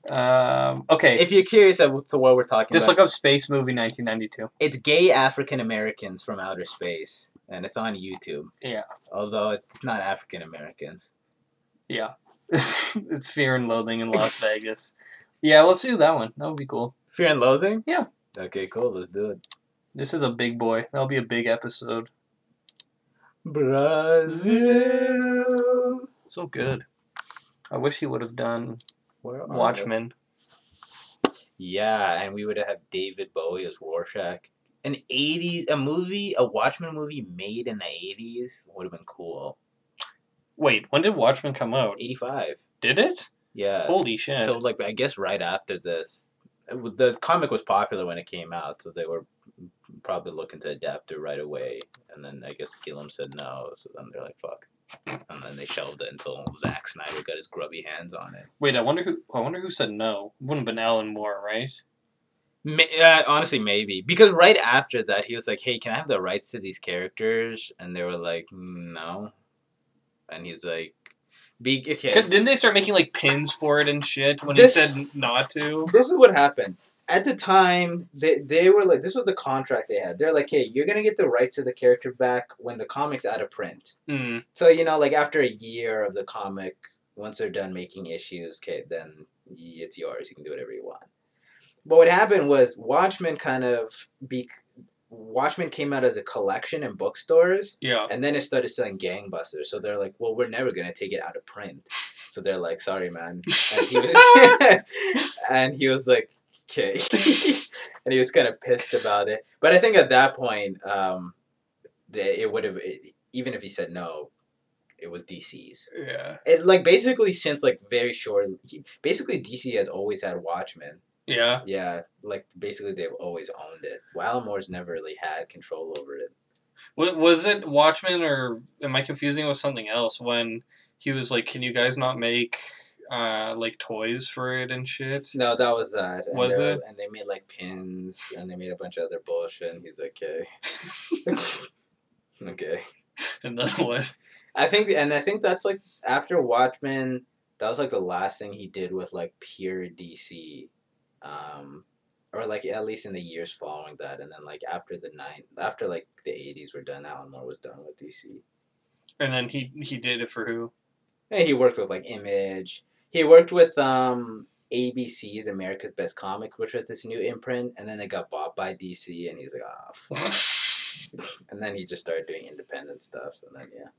Um, okay. if you're curious as to what we're talking Just about, look up Space Movie 1992. it's gay African Americans from outer space, and it's on YouTube. Yeah. Although it's not African Americans. Yeah. It's Fear and Loathing in Las Vegas. Yeah, let's do that one. That would be cool. Fear and Loathing. Yeah. Okay, cool. Let's do it. This is a big boy. That'll be a big episode. Brazil. So good. I wish he would have done Where Watchmen. they? Yeah, and we would have had David Bowie as Rorschach. An '80s, a movie, a Watchmen movie made in the '80s would have been cool. Wait, when did Watchmen come out? '85. Did it? Yeah. Holy shit. So like I guess right after this, the comic was popular when it came out, so they were probably looking to adapt it right away. And then I guess Gilliam said no, so then they're like fuck, and then they shelved it until Zack Snyder got his grubby hands on it. Wait, I wonder who. I wonder who said no. Wouldn't have been Alan Moore, right? Ma- uh, honestly, maybe because right after that he was like, "Hey, can I have the rights to these characters?" And they were like, "Mm, "No," and he's like, "Be okay." Didn't they start making like pins for it and shit when This- he said not to? This is what happened. At the time, they, they were like, this was the contract they had. They're like, hey, you're going to get the rights to the character back when the comic's out of print. Mm. So, you know, like after a year of the comic, once they're done making issues, okay, then y- it's yours. You can do whatever you want. But what happened was Watchmen kind of be Watchmen came out as a collection in bookstores, Yeah. and then it started selling gangbusters. So they're like, well, we're never gonna take it out of print. So they're like, sorry, man. And he was, and he was like, okay, and he was kind of pissed about it. But I think at that point, um, it would have even if he said no, it was DC's. Yeah. It like basically since like very short, basically DC has always had Watchmen. Yeah. Yeah, like basically they've always owned it. Moore's never really had control over it. Wa- Was it Watchmen or am I confusing it with something else when he was like, "Can you guys not make uh like toys for it and shit?" No, that was that. And Was it? And they made like pins, and they made a bunch of other bullshit. And he's like, okay, okay. And then what? I think, and I think that's like after Watchmen, that was like the last thing he did with like pure DC, um, or like at least in the years following that. And then like after the nine, after like the eighties were done, Alan Moore was done with DC. And then he he did it for who? And he worked with like Image. He worked with um ABC's America's Best Comic, which was this new imprint, and then it got bought by DC, and he's like, ah, fuck. and then he just started doing independent stuff, and then yeah.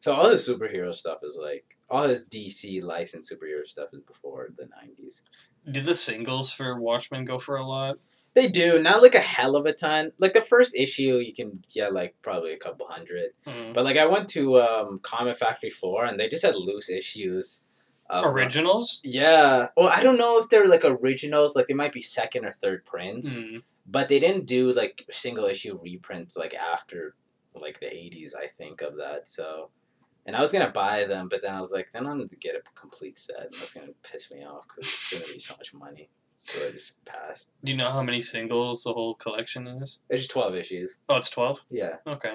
So all his superhero stuff is like all his DC licensed superhero stuff is before the nineties. Did the singles for Watchmen go for a lot? They do not like a hell of a ton. Like the first issue, you can get like probably a couple hundred. Mm. But like I went to um, Comic Factory Four, and they just had loose issues. Of, uh, Originals? Yeah. Well, I don't know if they're like originals. Like they might be second or third prints, Mm. but they didn't do like single issue reprints like after like the eighties. I think of that. So, and I was gonna buy them, but then I was like, then I'm gonna get a complete set, and that's gonna piss me off because it's gonna be so much money. So I just passed. Do you know how many singles the whole collection is? It's just twelve issues. Oh, it's twelve. Yeah. Okay.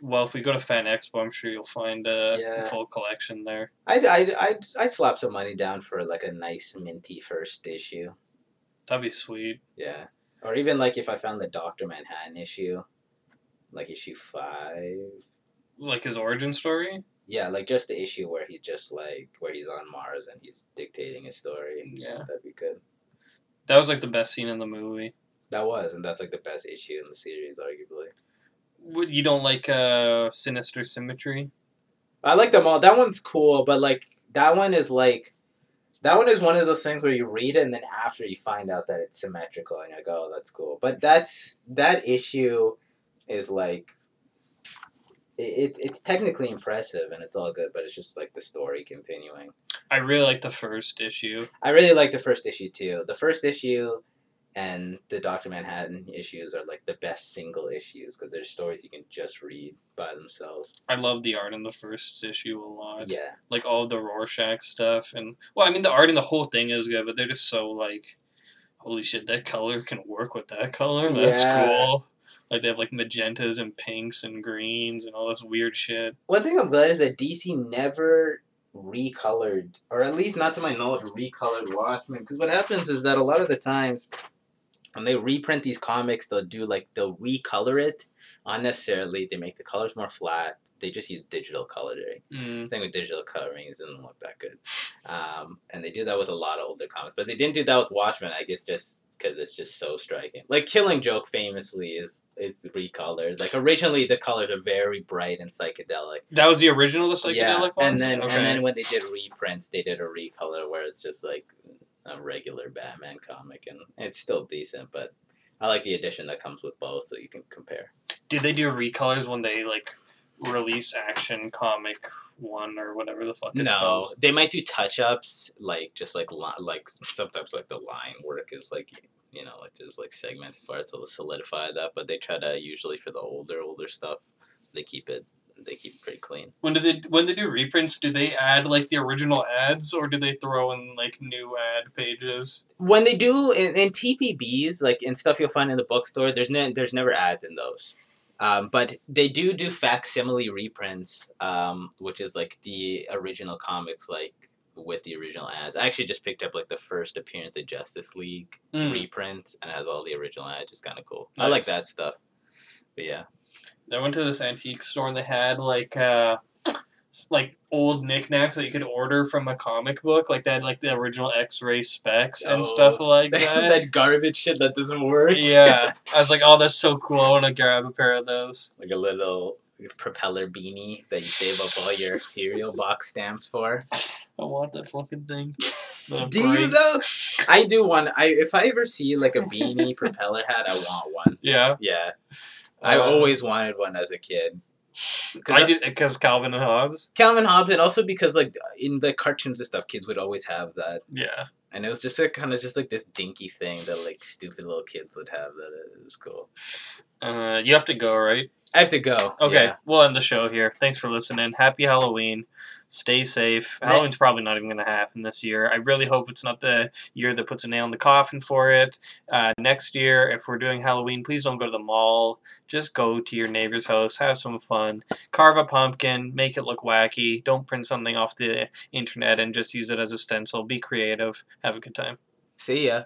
Well, if we go to Fan Expo, I'm sure you'll find uh, a Yeah. full collection there. I'd, I'd, I'd, I'd slap some money down for like a nice minty first issue. That'd be sweet. Yeah. Or even like if I found the Doctor Manhattan issue, like issue five. Like his origin story. Yeah, like just the issue where he's just like where he's on Mars and he's dictating his story. Yeah. That'd be good. That was like the best scene in the movie. That was, and that's like the best issue in the series, arguably. What- You don't like uh, Sinister Symmetry? I like them all. That one's cool, but like that one is like that one is one of those things where you read it and then after you find out that it's symmetrical and you're like, oh, that's cool. But that's that issue is like it, it it's technically impressive and it's all good, but it's just like the story continuing. I really like the first issue. I really like the first issue too. The first issue and the Doctor Manhattan issues are like the best single issues because they're stories you can just read by themselves. I love the art in the first issue a lot. Yeah, Like all the Rorschach stuff, and well, I mean the art in the whole thing is good, but they're just so like, holy shit, that color can work with that color. That's Yeah. cool. Like they have like magentas and pinks and greens and all this weird shit. One thing I'm glad is that DC never recolored, or at least not to my knowledge, recolored Watchmen. Because what happens is that a lot of the times when they reprint these comics, they'll do like they'll recolor it unnecessarily. They make the colors more flat. They just use digital coloring. Mm. The thing with digital coloring is it doesn't look that good. Um, and they do that with a lot of older comics, but they didn't do that with Watchmen. I guess just because it's just so striking. Like Killing Joke famously is is recolors. Like originally the colors are very bright and psychedelic. That was the original, the psychedelic yeah, ones. and then Okay. and then when they did reprints, they did a recolor where it's just like a regular Batman comic, and it's still decent, but. I like the edition that comes with both, so you can compare. Did they do recolors when they like release Action Comic One or whatever the fuck it's No, called? they might do touch ups, like just like li- like sometimes like the line work is like you know like just like segmented parts to solidify that, but they try to usually for the older older stuff, they keep it they keep it pretty clean. When do they when they do reprints? Do they add like the original ads or do they throw in like new ad pages? When they do in, in TPBs, like in stuff you'll find in the bookstore, there's no there's never ads in those. Um, but they do do facsimile reprints, um, which is like the original comics, like with the original ads. I actually just picked up like the first appearance of Justice League Mm. reprint and has all the original ads. Just kind of cool. I like that stuff. But yeah, I went to this antique store and they had like uh like old knickknacks that you could order from a comic book. Like had like the original X-ray specs and Oh, stuff like that. that garbage shit that doesn't work. yeah, I was like, oh, that's so cool. I want to grab a pair of those. like a little propeller beanie that you save up all your cereal box stamps for. I want that fucking thing. That Do you breaks. though? I do want. I if I ever see like a beanie propeller hat, I want one. Yeah, Yeah, I Uh, always wanted one as a kid. 'Cause I did because Calvin and Hobbes. Calvin Hobbes, and also because like in the cartoons and stuff, kids would always have that, Yeah, and it was just like, kind of just like this dinky thing that like stupid little kids would have. That it was cool. uh, you have to go, right? I have to go. Okay, Yeah. we'll end the show here. Thanks for listening. Happy Halloween. Stay safe. Right. Halloween's probably not even going to happen this year. I really hope it's not the year that puts a nail in the coffin for it. Uh, next year, if we're doing Halloween, please don't go to the mall. Just go to your neighbor's house, have some fun, carve a pumpkin, make it look wacky. Don't print something off the internet and just use it as a stencil. Be creative. Have a good time. See ya.